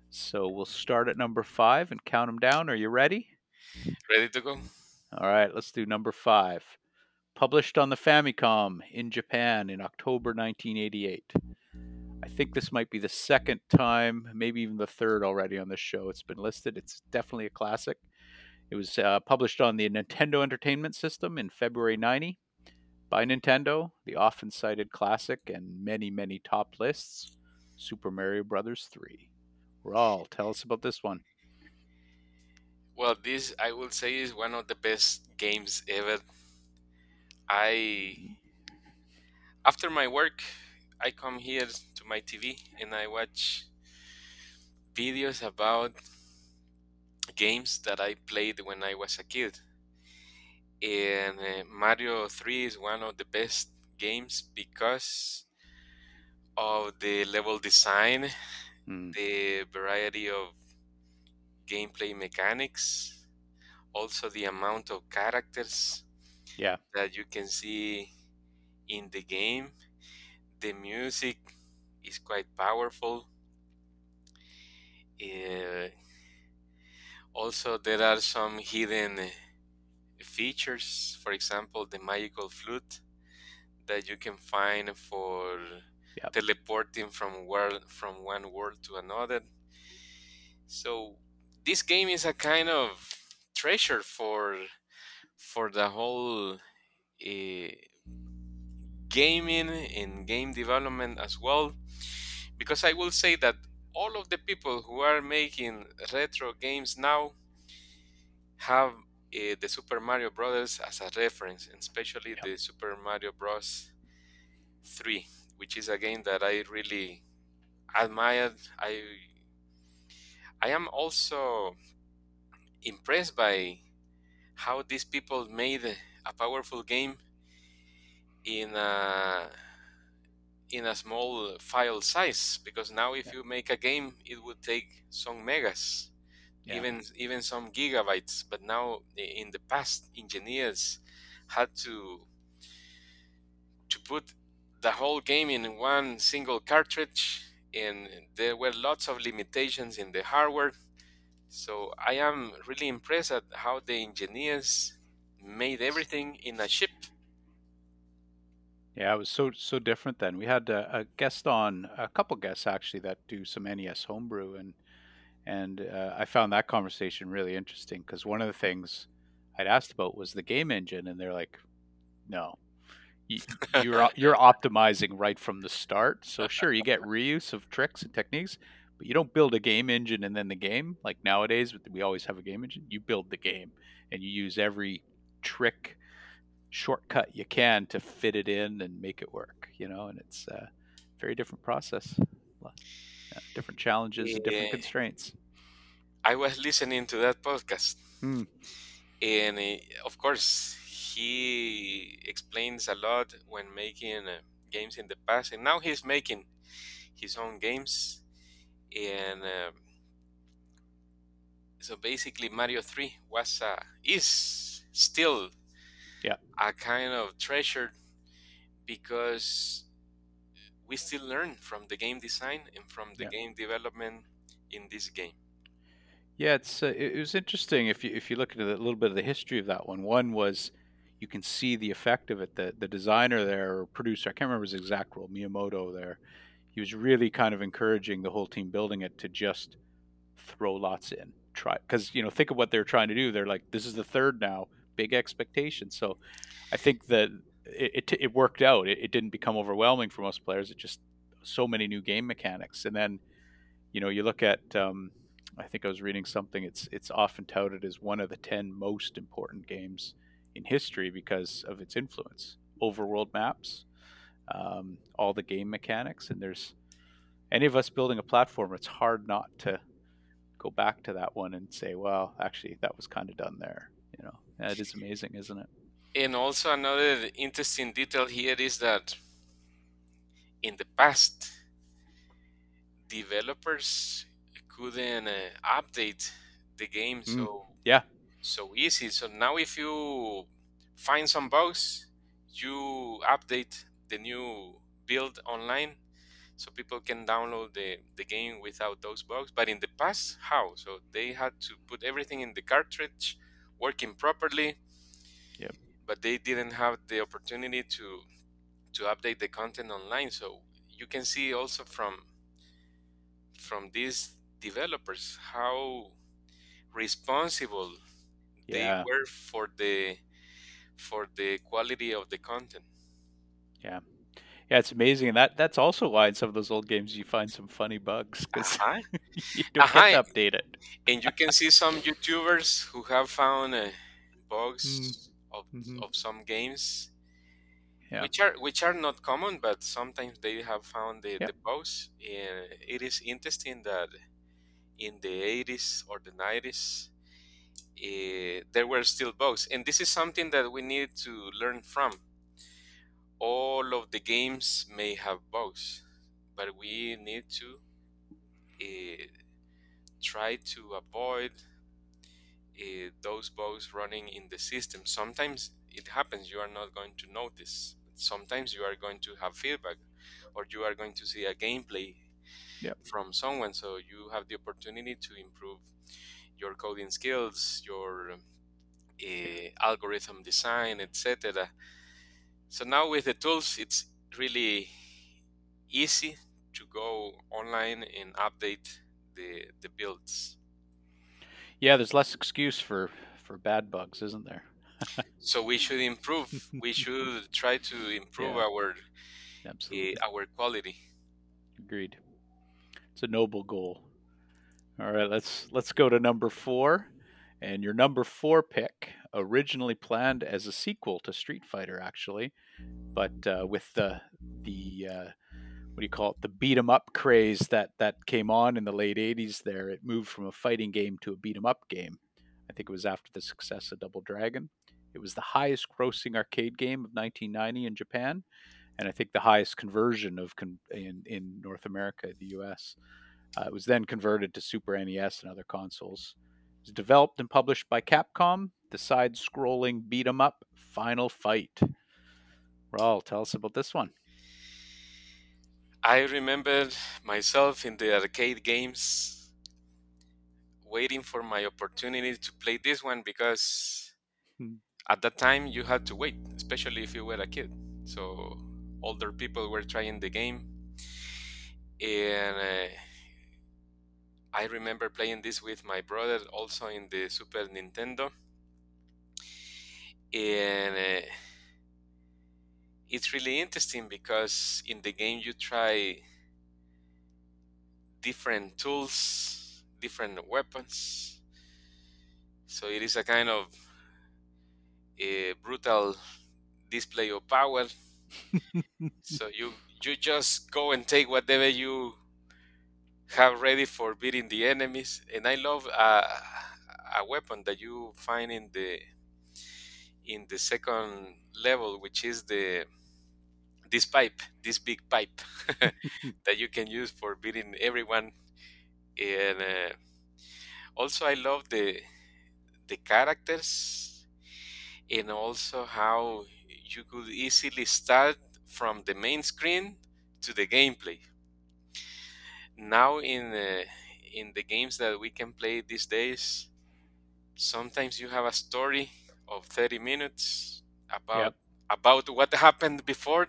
So we'll start at number five and count them down. Are you ready? Ready to go? All right, let's do number five. Published on the Famicom in Japan in October 1988. I think this might be the second time, maybe even the third already on this show. It's been listed. It's definitely a classic. It was uh, published on the Nintendo Entertainment System in February 90 by Nintendo, the often cited classic and many, many top lists Super Mario Brothers 3. Raul, tell us about this one. Well, this I will say is one of the best games ever. I after my work, I come here to my TV and I watch videos about games that I played when I was a kid. And uh, Mario 3 is one of the best games because of the level design, Mm, the variety of gameplay mechanics, also the amount of characters yeah, that you can see in the game. The music is quite powerful. Uh, also, there are some hidden uh, features. For example, the magical flute that you can find for Yep. teleporting from world from one world to another. So this game is a kind of treasure for for the whole uh, gaming and game development as well because i will say that all of the people who are making retro games now have uh, the super mario brothers as a reference and especially Yep. the super mario bros 3 which is a game that i really admired i i am also impressed by how these people made a powerful game in a in a small file size because now if Yeah. you make a game it would take some megas Yeah. even even some gigabytes but now in the past engineers had to to put the whole game in one single cartridge and there were lots of limitations in the hardware so i am really impressed at how the engineers made everything in a chip Yeah, it was so so different then. We had a, a guest on, a couple guests actually that do some NES homebrew, and and uh, I found that conversation really interesting because one of the things I'd asked about was the game engine, and they're like, "No, you, you're you're optimizing right from the start. So sure, you get reuse of tricks and techniques, but you don't build a game engine and then the game like nowadays. We always have a game engine. You build the game, and you use every trick shortcut you can to fit it in and make it work you know and it's a very different process different challenges and different constraints i was listening to that podcast Hmm. and uh, of course he explains a lot when making uh, games in the past and now he's making his own games and so basically Mario 3 was uh, is still Yeah. a kind of treasured because we still learn from the game design and from the Yeah. game development in this game. Yeah, it's uh, it it was interesting if you if you look at a little bit of the history of that one. One was you can see the effect of it. The the designer there or producer, I can't remember his exact role, Miyamoto there. He was really kind of encouraging the whole team building it to just throw lots in. Try because you know think of what they're trying to do. They're like this is the third now, big expectations. So I think that it it, it worked out. It, it didn't become overwhelming for most players. It just so many new game mechanics, and then you know you look at um, I think I was reading something. It's it's often touted as one of the ten most important games in history because of its influence. Overworld maps, um, all the game mechanics, and there's any of us building a platform. It's hard not to go back to that one and say, well, actually, that was kind of done there. You know, yeah, it is amazing, isn't it? And also another interesting detail here is that in the past, developers couldn't uh, update the game Mm, so yeah. so easy. So now if you find some bugs, you update the new build online so people can download the, the game without those bugs. But in the past, how? So they had to put everything in the cartridge working properly. Yep. But they didn't have the opportunity to to update the content online. So you can see also from from these developers how responsible they were for the for the quality of the content. Yeah. Yeah, it's amazing, and that that's also why in some of those old games you find some funny bugs because Uh-huh. you don't get to Uh-huh. update it. And you can see some YouTubers who have found uh, Mm. bugs of, Mhm. of some games, Yeah. which are which are not common, but sometimes they have found the, Yeah. the bugs. And it is interesting that in the 80s or the 90s, uh, there were still bugs, and this is something that we need to learn from. All of the games may have bugs, but we need to uh, try to avoid uh, those bugs running in the system. Sometimes it happens, you are not going to notice. Sometimes you are going to have feedback or you are going to see a gameplay Yep. from someone, so you have the opportunity to improve your coding skills, your uh, algorithm design, etc. So now with the tools, it's really easy to go online and update the the builds. Yeah, there's less excuse for for bad bugs, isn't there? So we should improve. we should try to improve Yeah. our Absolutely. uh, our quality. Agreed. It's a noble goal. All right, let's let's go to number 4. And your number 4 pick originally planned as a sequel to Street Fighter actually, but uh, with the the uh, what do you call it? The beat 'em up craze that that came on in the late 80s there, it moved from a fighting game to a beat 'em up game. I think it was after the success of Double Dragon. It was the highest grossing arcade game of 1990 in Japan, and I think the highest conversion of con- in in North America, the US. Uh, it was then converted to Super NES and other consoles. It was developed and published by Capcom, the side scrolling beat 'em up Final Fight. Raul, tell us about this one. I remember myself in the arcade games waiting for my opportunity to play this one because Hmm. at that time you had to wait, especially if you were a kid. So older people were trying the game, and uh, I remember playing this with my brother also in the Super Nintendo, and uh, it's really interesting because in the game you try different tools, different weapons. So it is a kind of a brutal display of power. so you you just go and take whatever you have ready for beating the enemies. And I love uh, a weapon that you find in the in the second level, which is the this pipe, this big pipe that you can use for beating everyone. And uh, Also, I love the the characters and also how you could easily start from the main screen to the gameplay. Now in uh, in the games that we can play these days, sometimes you have a story of 30 minutes about Yep. about what happened before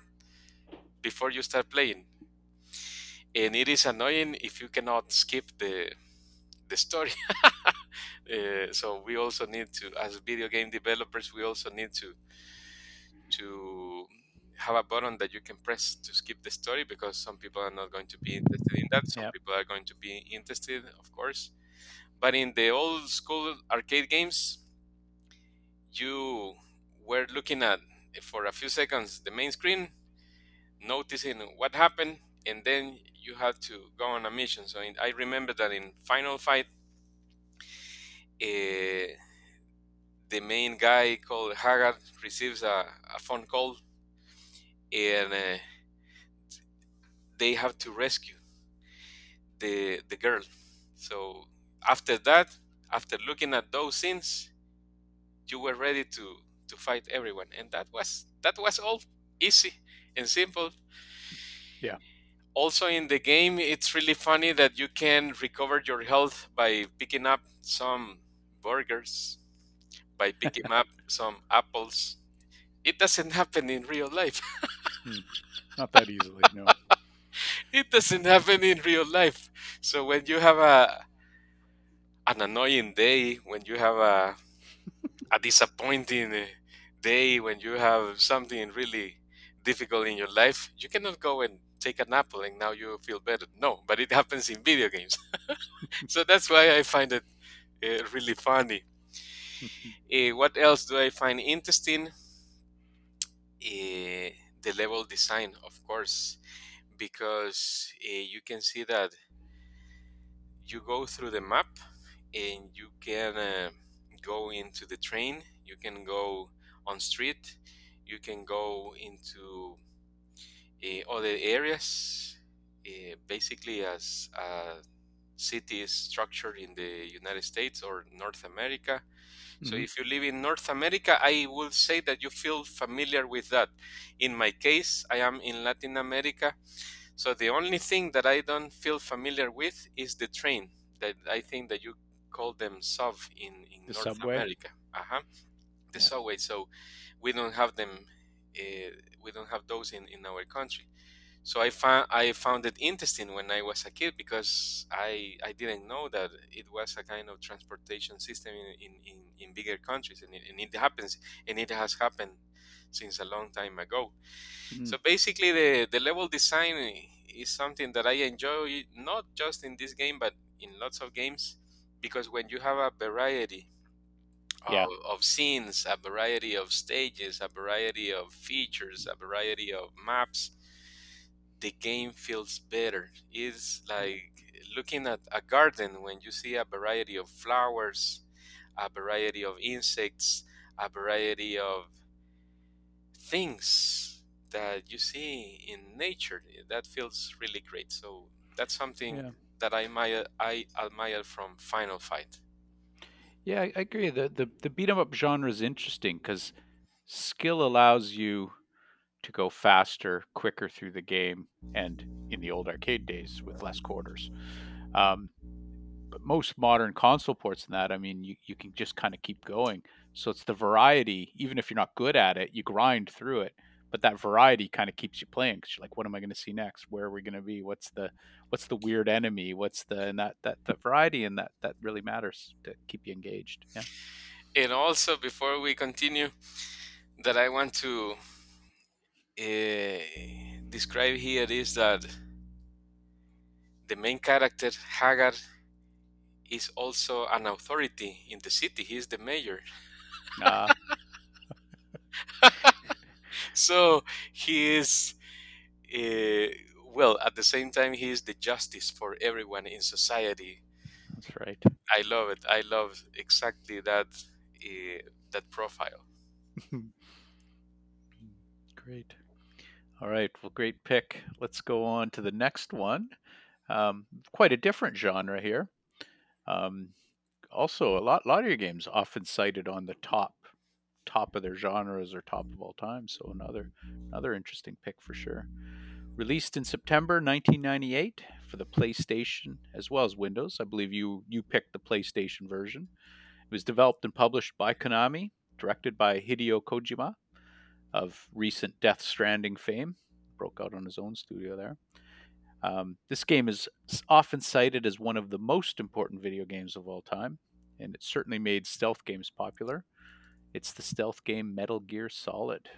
before you start playing. And it is annoying if you cannot skip the the story. uh, so we also need to as video game developers we also need to to have a button that you can press to skip the story because some people are not going to be interested in that. Some Yep. people are going to be interested of course. But in the old school arcade games you were looking at for a few seconds the main screen noticing what happened and then you had to go on a mission. So in, i remember that in final fight uh, the main guy called Haggar receives a, a phone call and uh, they have to rescue the the girl. So after that, after looking at those scenes, you were ready to to fight everyone, and that was that was all easy and simple. Yeah. Also in the game, it's really funny that you can recover your health by picking up some burgers, by picking up some apples. It doesn't happen in real life. Not that easily, no. it doesn't happen in real life. So when you have a an annoying day, when you have a a disappointing day, when you have something really difficult in your life, you cannot go and take an apple and now you feel better. No, but it happens in video games. so that's why I find it uh, really funny. Uh, what else do I find interesting? Uh, the level design, of course, because uh, you can see that you go through the map and you can uh, go into the train, you can go on street, you can go into uh, other areas, basically as a city is structured in the United States or North America. So Mhm. if you live in North America, I will say that you feel familiar with that. In my case, I am in Latin America. So the only thing that I don't feel familiar with is the train. That I think that you call them sub in, in The North subway? America. Uh-huh. The Yeah. subway. So we don't have them. Uh, we don't have those in, in our country. So I found I found it interesting when I was a kid because I I didn't know that it was a kind of transportation system in in, in, bigger countries and it, and it happens and it has happened since a long time ago. Mhm. So basically, the the level design is something that I enjoy not just in this game but in lots of games because when you have a variety Yeah. of, of scenes, a variety of stages, a variety of features, a variety of maps, the game feels better. It's like looking at a garden when you see a variety of flowers, a variety of insects, a variety of things that you see in nature. That feels really great. So that's something Yeah. that I admire, I admire from Final Fight. Yeah, I agree. The the the beat 'em up genre is interesting because skill allows you to go faster, quicker through the game, and in the old arcade days with less quarters. Um, but most modern console ports and that, I mean, you, you can just kind of keep going. So it's the variety, even if you're not good at it, you grind through it. But that variety kind of keeps you playing because you're like, what am I going to see next? Where are we going to be? What's the what's the weird enemy? What's the and that that the variety and that that really matters to keep you engaged. Yeah. And also, before we continue, that I want to uh, describe here is that the main character, Haggar is also an authority in the city. He is the mayor. Uh, so he is, uh, well, at the same time, he is the justice for everyone in society. that's right. I love it. I love exactly that uh, that profile. Great. All right. Well, great pick. Let's go on to the next one. Um, quite a different genre here. Um, also a lot, lot of your games often cited on the top, top of their genres or top of all time. So another, another interesting pick for sure. Released in September 1998 for the PlayStation as well as Windows. I believe you you picked the PlayStation version. It was developed and published by Konami, directed by Hideo Kojima of recent Death Stranding fame. Broke out on his own studio there. Um, this game is often cited as one of the most important video games of all time, and it certainly made stealth games popular. It's the stealth game Metal Gear Solid.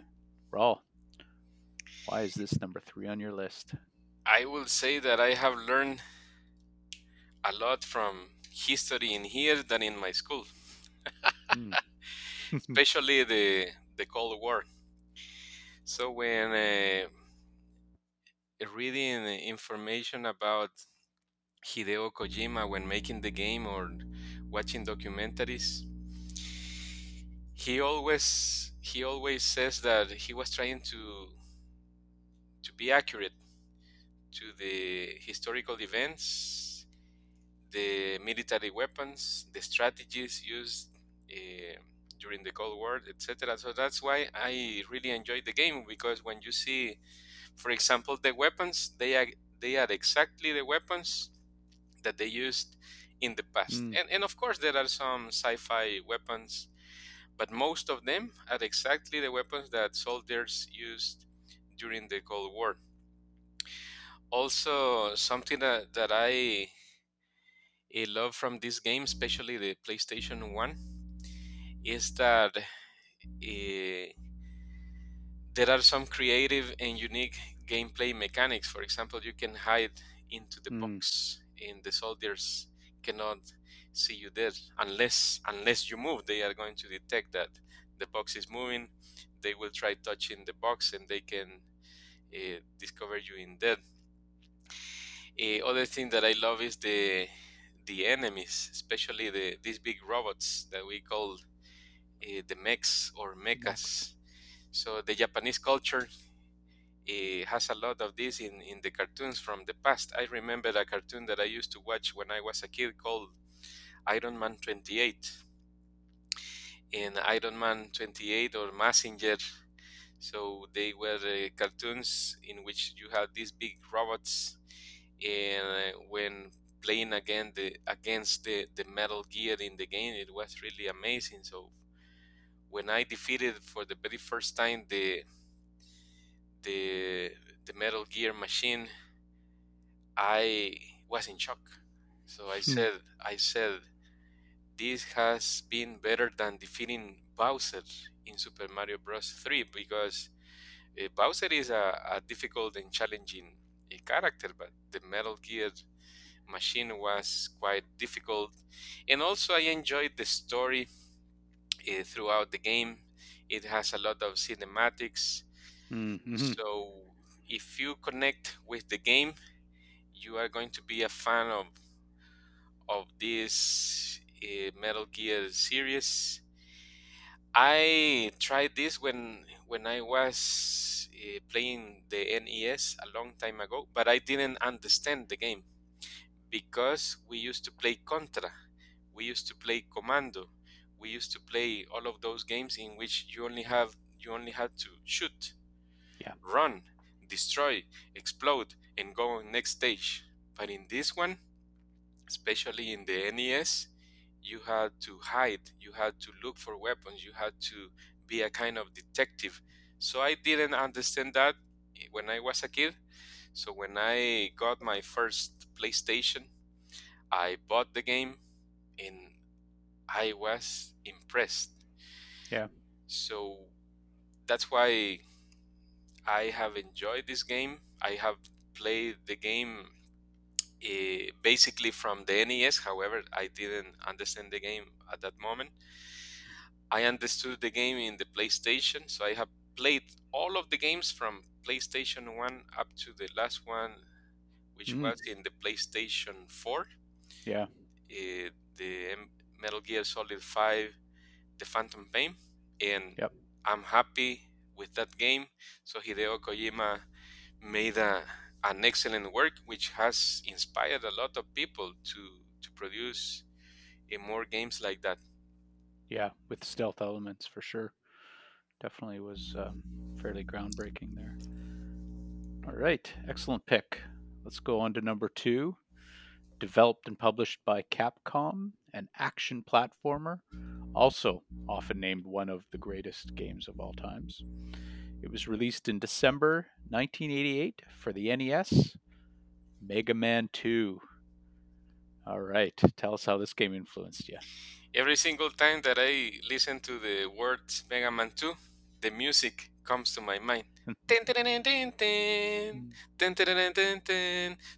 Raul, why is this number three on your list? I will say that I have learned a lot from history in here than in my school, mm. especially the the Cold War. So when uh, reading information about Hideo Kojima when making the game or watching documentaries, he always he always says that he was trying to to be accurate to the historical events, the military weapons, the strategies used uh, during the Cold War, etc. So that's why I really enjoyed the game because when you see, for example, the weapons, they are they are exactly the weapons that they used in the past, mm. and and of course there are some sci-fi weapons, but most of them are exactly the weapons that soldiers used during the Cold War. Also, something that, that I, I love from this game, especially the PlayStation 1, is that uh, there are some creative and unique gameplay mechanics. For example, you can hide into the mm. box, and the soldiers cannot see you there unless unless you move. They are going to detect that the box is moving. They will try touching the box, and they can uh, discover you in there. Uh, other thing that I love is the the enemies, especially the these big robots that we call uh, the mechs or mechas. So the Japanese culture uh, has a lot of this in, in the cartoons from the past. I remember a cartoon that I used to watch when I was a kid called Iron Man 28. In Iron Man 28 or Mazinger, so they were uh, cartoons in which you had these big robots, and uh, when playing again the against the, the Metal Gear in the game, it was really amazing. So when I defeated for the very first time the the the Metal Gear machine, I was in shock. So I hmm. said, I said, this has been better than defeating Bowser in Super Mario Bros. 3 because uh, Bowser is a, a, difficult and challenging uh, character, but the Metal Gear machine was quite difficult. And also, I enjoyed the story uh, throughout the game. It has a lot of cinematics. Mm-hmm. So, if you connect with the game, you are going to be a fan of of this uh, Metal Gear series I tried this when when I was uh, playing the NES a long time ago, but I didn't understand the game because we used to play Contra, we used to play Commando, we used to play all of those games in which you only have you only had to shoot, yeah. run, destroy, explode, and go on next stage. But in this one, especially in the NES, you had to hide, you had to look for weapons, you had to be a kind of detective. So I didn't understand that when I was a kid. So when I got my first PlayStation, I bought the game and I was impressed. Yeah. So that's why I have enjoyed this game. I have played the game uh, basically from the NES. However, I didn't understand the game at that moment. I understood the game in the PlayStation, so I have played all of the games from PlayStation 1 up to the last one, which mm. was in the PlayStation 4. Yeah. Uh, the Metal Gear Solid 5, The Phantom Pain. And yep. I'm happy with that game. So Hideo Kojima made a an excellent work which has inspired a lot of people to to produce and more games like that. Yeah, with stealth elements for sure. Definitely was um, fairly groundbreaking there. All right, excellent pick. Let's go on to number two. Developed and published by Capcom, an action platformer, also often named one of the greatest games of all times. It was released in December 1988 for the NES. Mega Man 2. All right, tell us how this game influenced you. Every single time that I listen to the words Mega Man 2, the music comes to my mind.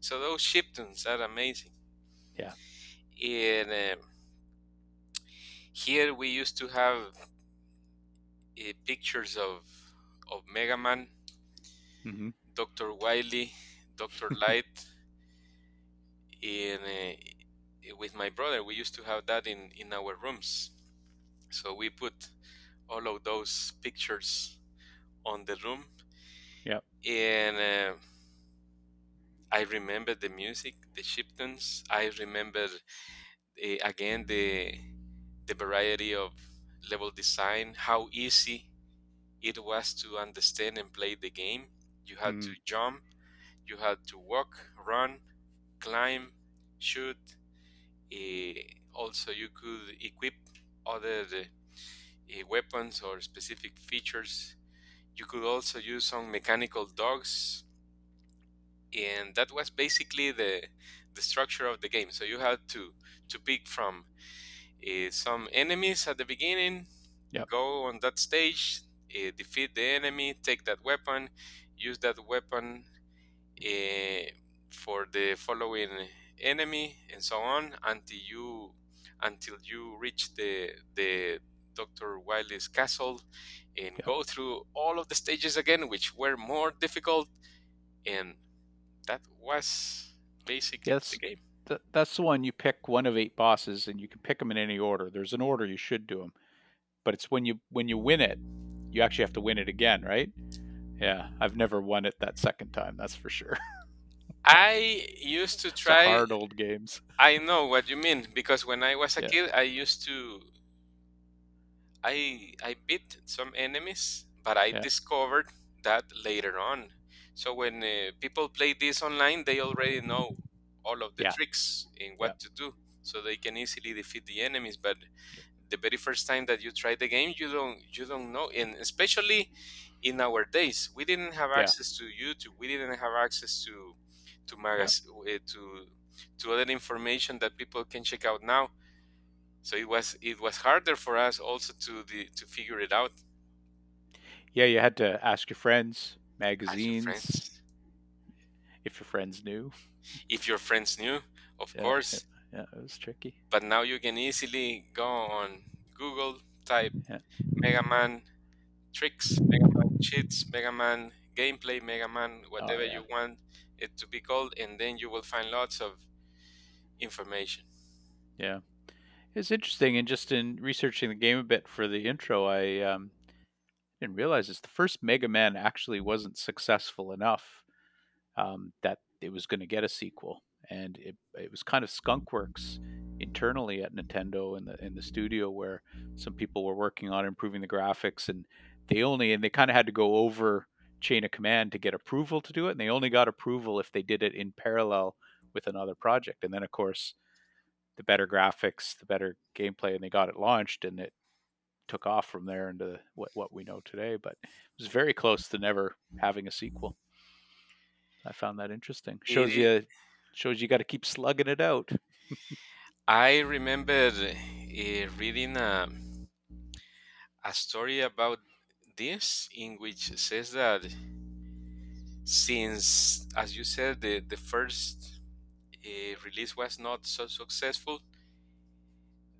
So those chiptunes are amazing. Yeah. And uh, here we used to have uh, pictures of of Mega Man, hmm Dr. Wily, Dr. Light, and uh, with my brother, we used to have that in in our rooms. So we put all of those pictures on the room. Yep. And uh, I remember the music, the chiptunes. I remember uh, again the the variety of level design, how easy it was to understand and play the game. You had to Mm. jump, you had to walk, run, climb, shoot. Uh, also, you could equip other uh, weapons or specific features. You could also use some mechanical dogs, and that was basically the the structure of the game. So you had to to pick from uh, some enemies at the beginning, Yep. go on that stage, uh, defeat the enemy, take that weapon, use that weapon uh, for the following enemy, and so on until you until you reach the the Dr. Wily's castle and Yep. go through all of the stages again, which were more difficult, and that was basically Yes. the game. Th- that's the one you pick one of eight bosses, and you can pick them in any order. There's an order you should do them, but it's when you when you win it, you actually have to win it again, right? Yeah, I've never won it that second time. That's for sure. I used to try. hard old games. I know what you mean because when I was a Yeah. kid, I used to. I I beat some enemies, but I Yeah. discovered that later on. So when uh, people play this online, they already know all of the Yeah. tricks and what Yeah. to do, so they can easily defeat the enemies. But the very first time that you try the game, you don't you don't know, and especially in our days, we didn't have access to YouTube. We didn't have access to to magas- uh, to to other information that people can check out now. So it was it was harder for us also to the to figure it out. Yeah, you had to ask your friends, Your magazines, if your friends knew. if your friends knew, of Yeah, course. Yeah, it was tricky. But now you can easily go on Google, type Yeah. Mega Man tricks, Mega Man cheats, Mega Man gameplay, Mega Man whatever Oh, yeah. you want it to be called, and then you will find lots of information. Yeah, it's interesting. And just in researching the game a bit for the intro, I um, didn't realize this. The first Mega Man actually wasn't successful enough um, that it was going to get a sequel, and it it was kind of skunkworks internally at Nintendo in the in the studio where some people were working on improving the graphics, and they only and they kind of had to go over chain of command to get approval to do it, and they only got approval if they did it in parallel with another project, and then of course the better graphics, the better gameplay, and they got it launched, and it took off from there into what what we know today. But it was very close to never having a sequel. I found that interesting. Shows you shows you got to keep slugging it out. I remember uh, reading a, a story about this in which says that since, as you said, the, the first uh, release was not so successful,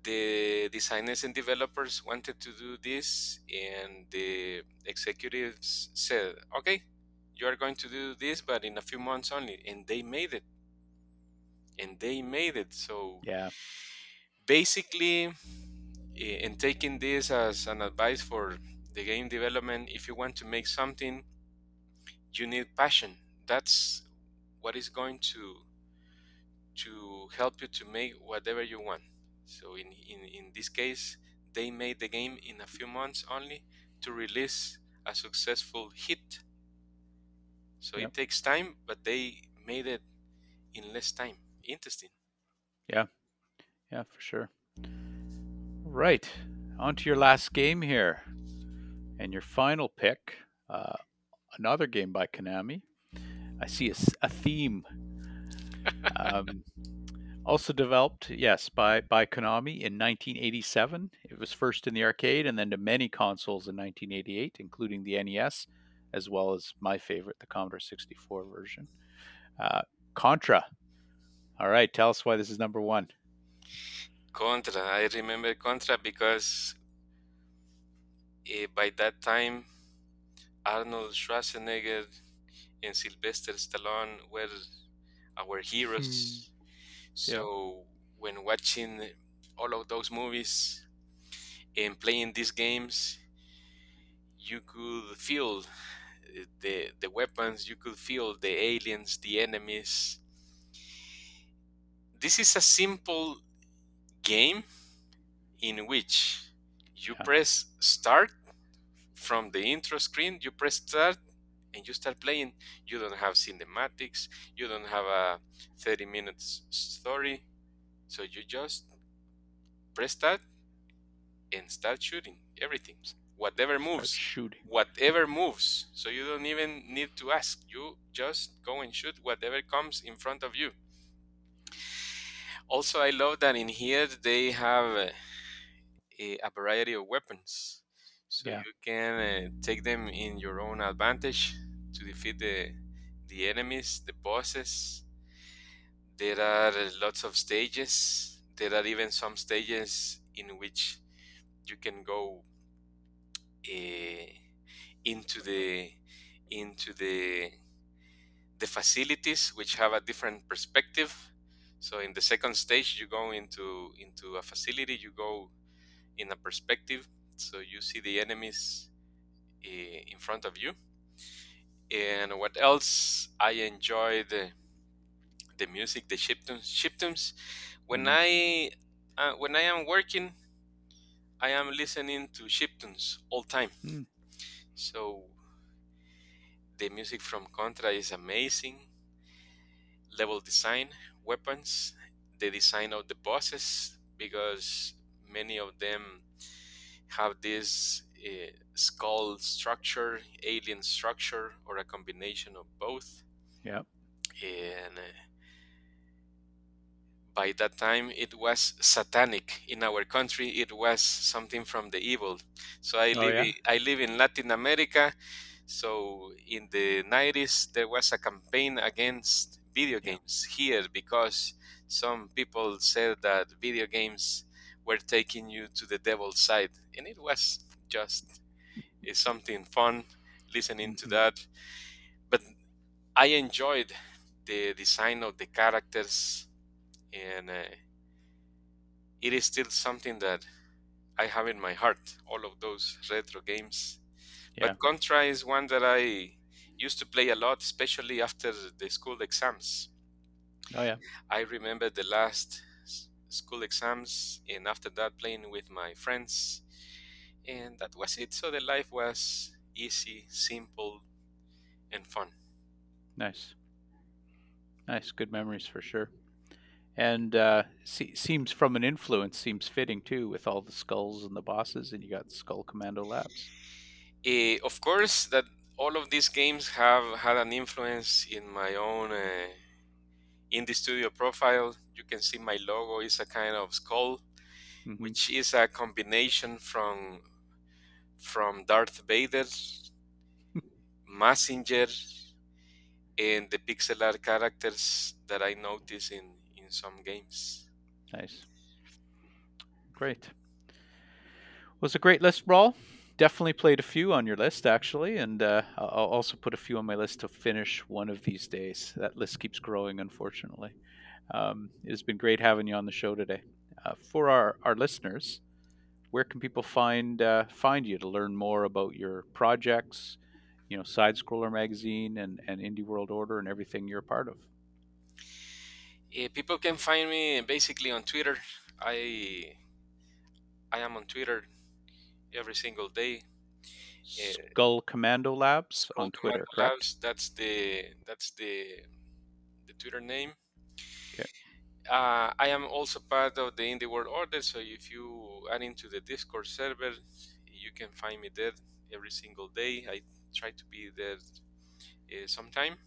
the designers and developers wanted to do this, and the executives said, okay, you are going to do this, but in a few months only. And they made it. And they made it. So Yeah, basically, and taking this as an advice for the game development, if you want to make something, you need passion. That's what is going to to help you to make whatever you want. So in, in, in this case, they made the game in a few months only to release a successful hit. So Yep. it takes time, but they made it in less time. Interesting. Yeah, Yeah, for sure. Right. On to your last game here. And your final pick, uh, another game by Konami. I see a theme. Um, also developed, yes, by, by Konami in 1987. It was first in the arcade and then to many consoles in 1988, including the NES, as well as my favorite, the Commodore 64 version. Uh, Contra. All right, tell us why this is number one. Contra. I remember Contra because eh, by that time, Arnold Schwarzenegger and Sylvester Stallone were our heroes. So when watching all of those movies and playing these games, you could feel the the weapons. You could feel the aliens, the enemies. This is a simple game in which you Yeah. press start from the intro screen. You press start and you start playing. You don't have cinematics. You don't have a 30 minutes story. So you just press start and start shooting everything. Whatever Start moves. shooting. Whatever moves. So you don't even need to ask. You just go and shoot whatever comes in front of you. Also, I love that in here they have a, a variety of weapons. So Yeah. you can uh, take them in your own advantage to defeat the, the enemies, the bosses. There are lots of stages. There are even some stages in which you can go uh, into the into the the facilities which have a different perspective. So in the second stage, you go into into a facility. You go in a perspective, so you see the enemies uh, in front of you. And what else? I enjoy the the music, the chiptunes. Chiptunes. When Mhm. I uh, when I am working, I am listening to chiptunes all time. Mm. So the music from Contra is amazing. Level design, weapons, the design of the bosses, because many of them have this uh, skull structure, alien structure, or a combination of both. Yeah. And uh, by that time, it was satanic in our country. It was something from the evil. So I Oh, live. yeah? I live in Latin America. So in the 90s, there was a campaign against video Yeah. games here because some people said that video games were taking you to the devil's side, and it was just uh, something fun listening to that. But I enjoyed the design of the characters, and uh, it is still something that I have in my heart. All of those retro games. Yeah. But Contra is one that I used to play a lot, especially after the school exams. Oh, yeah. I remember the last school exams, and after that, playing with my friends, and that was it. So the life was easy, simple, and fun. Nice. Nice. Good memories for sure. And uh, se- seems from an influence seems fitting too with all the skulls and the bosses, and you got Skull Commando Labs. Eh, of course, that all of these games have had an influence in my own uh, indie studio profile. You can see my logo is a kind of skull, Mhm. which is a combination from from Darth Vader, Mazinger, and the pixel art characters that I notice in in some games. Nice. Great. Was a great list, Raul. Definitely played a few on your list, actually, and uh, I'll I'll also put a few on my list to finish one of these days. That list keeps growing, unfortunately. Um, it has been great having you on the show today. Uh, for our, our listeners, where can people find uh, find you to learn more about your projects, you know, Side Scroller Magazine and, and Indie World Order and everything you're a part of? Eh, people can find me basically on Twitter. I I am on Twitter every single day. Skull Commando Labs Skull on Twitter, Commando correct? Labs, that's the that's the the Twitter name. Uh, I am also part of the Indie World Order, so if you are into the Discord server, you can find me there every single day. I try to be there uh, sometime.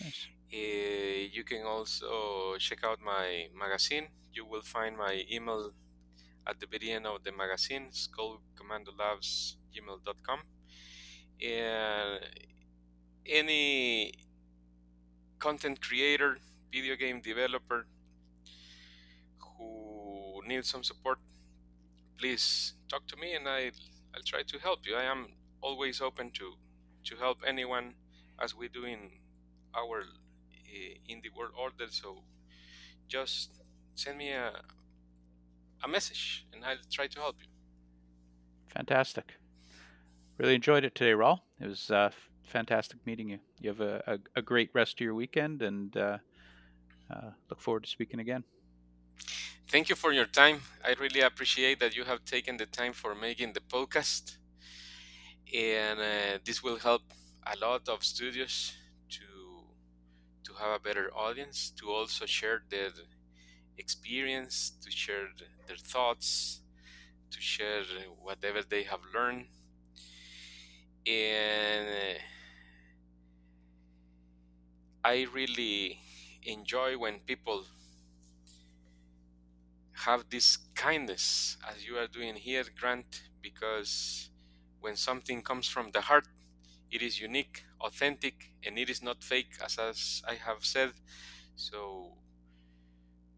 Nice. Uh, you can also check out my magazine. You will find my email at the beginning of the magazine, It's skullcommandolabs.gmail.com. And any content creator, video game developer who needs some support, please talk to me and I, I'll try to help you. I am always open to, to help anyone as we do in our uh, in the world order. So just send me a, a message and I'll try to help you. Fantastic. Really enjoyed it today, Raul. It was uh, fantastic meeting you. You have a, a, a, great rest of your weekend and uh, uh, look forward to speaking again. Thank you for your time. I really appreciate that you have taken the time for making the podcast. And uh, this will help a lot of studios to to have a better audience, to also share their experience, to share their thoughts, to share whatever they have learned. And I really enjoy when people have this kindness as you are doing here, Grant, because when something comes from the heart, it is unique, authentic, and it is not fake, as, as I have said. So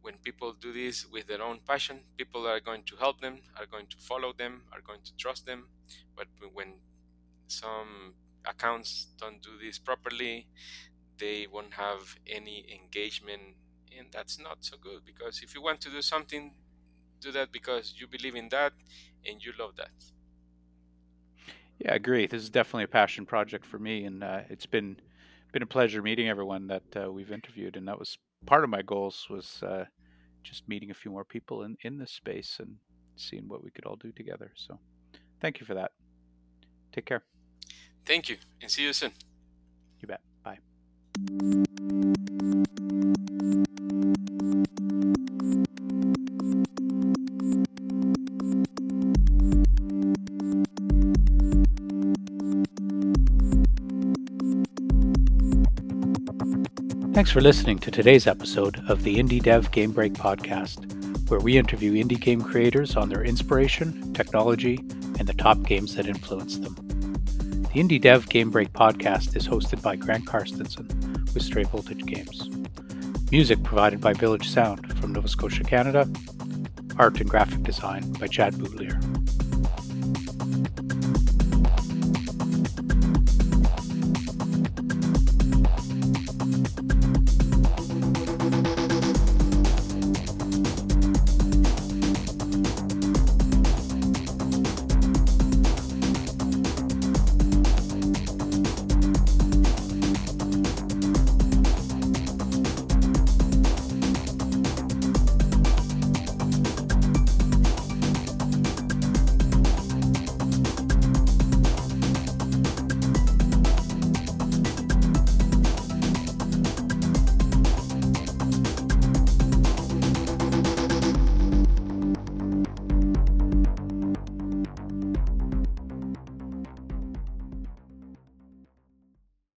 when people do this with their own passion, people are going to help them, are going to follow them, are going to trust them. But when some accounts don't do this properly, they won't have any engagement, and that's not so good. Because if you want to do something, do that because you believe in that and you love that. Yeah, I agree. This is definitely a passion project for me, and uh, it's been been a pleasure meeting everyone that uh, we've interviewed. And that was part of my goals was uh, just meeting a few more people in in this space and seeing what we could all do together. So, thank you for that. Take care. Thank you, and see you soon. You bet. Thanks for listening to today's episode of the Indie Dev Game Break podcast, where we interview indie game creators on their inspiration, technology, and the top games that influence them. The Indie Dev Game Break podcast is hosted by Grant Karstensen with Stray Voltage Games. Music provided by Village Sound from Nova Scotia, Canada. Art and graphic design by Chad Boutlier.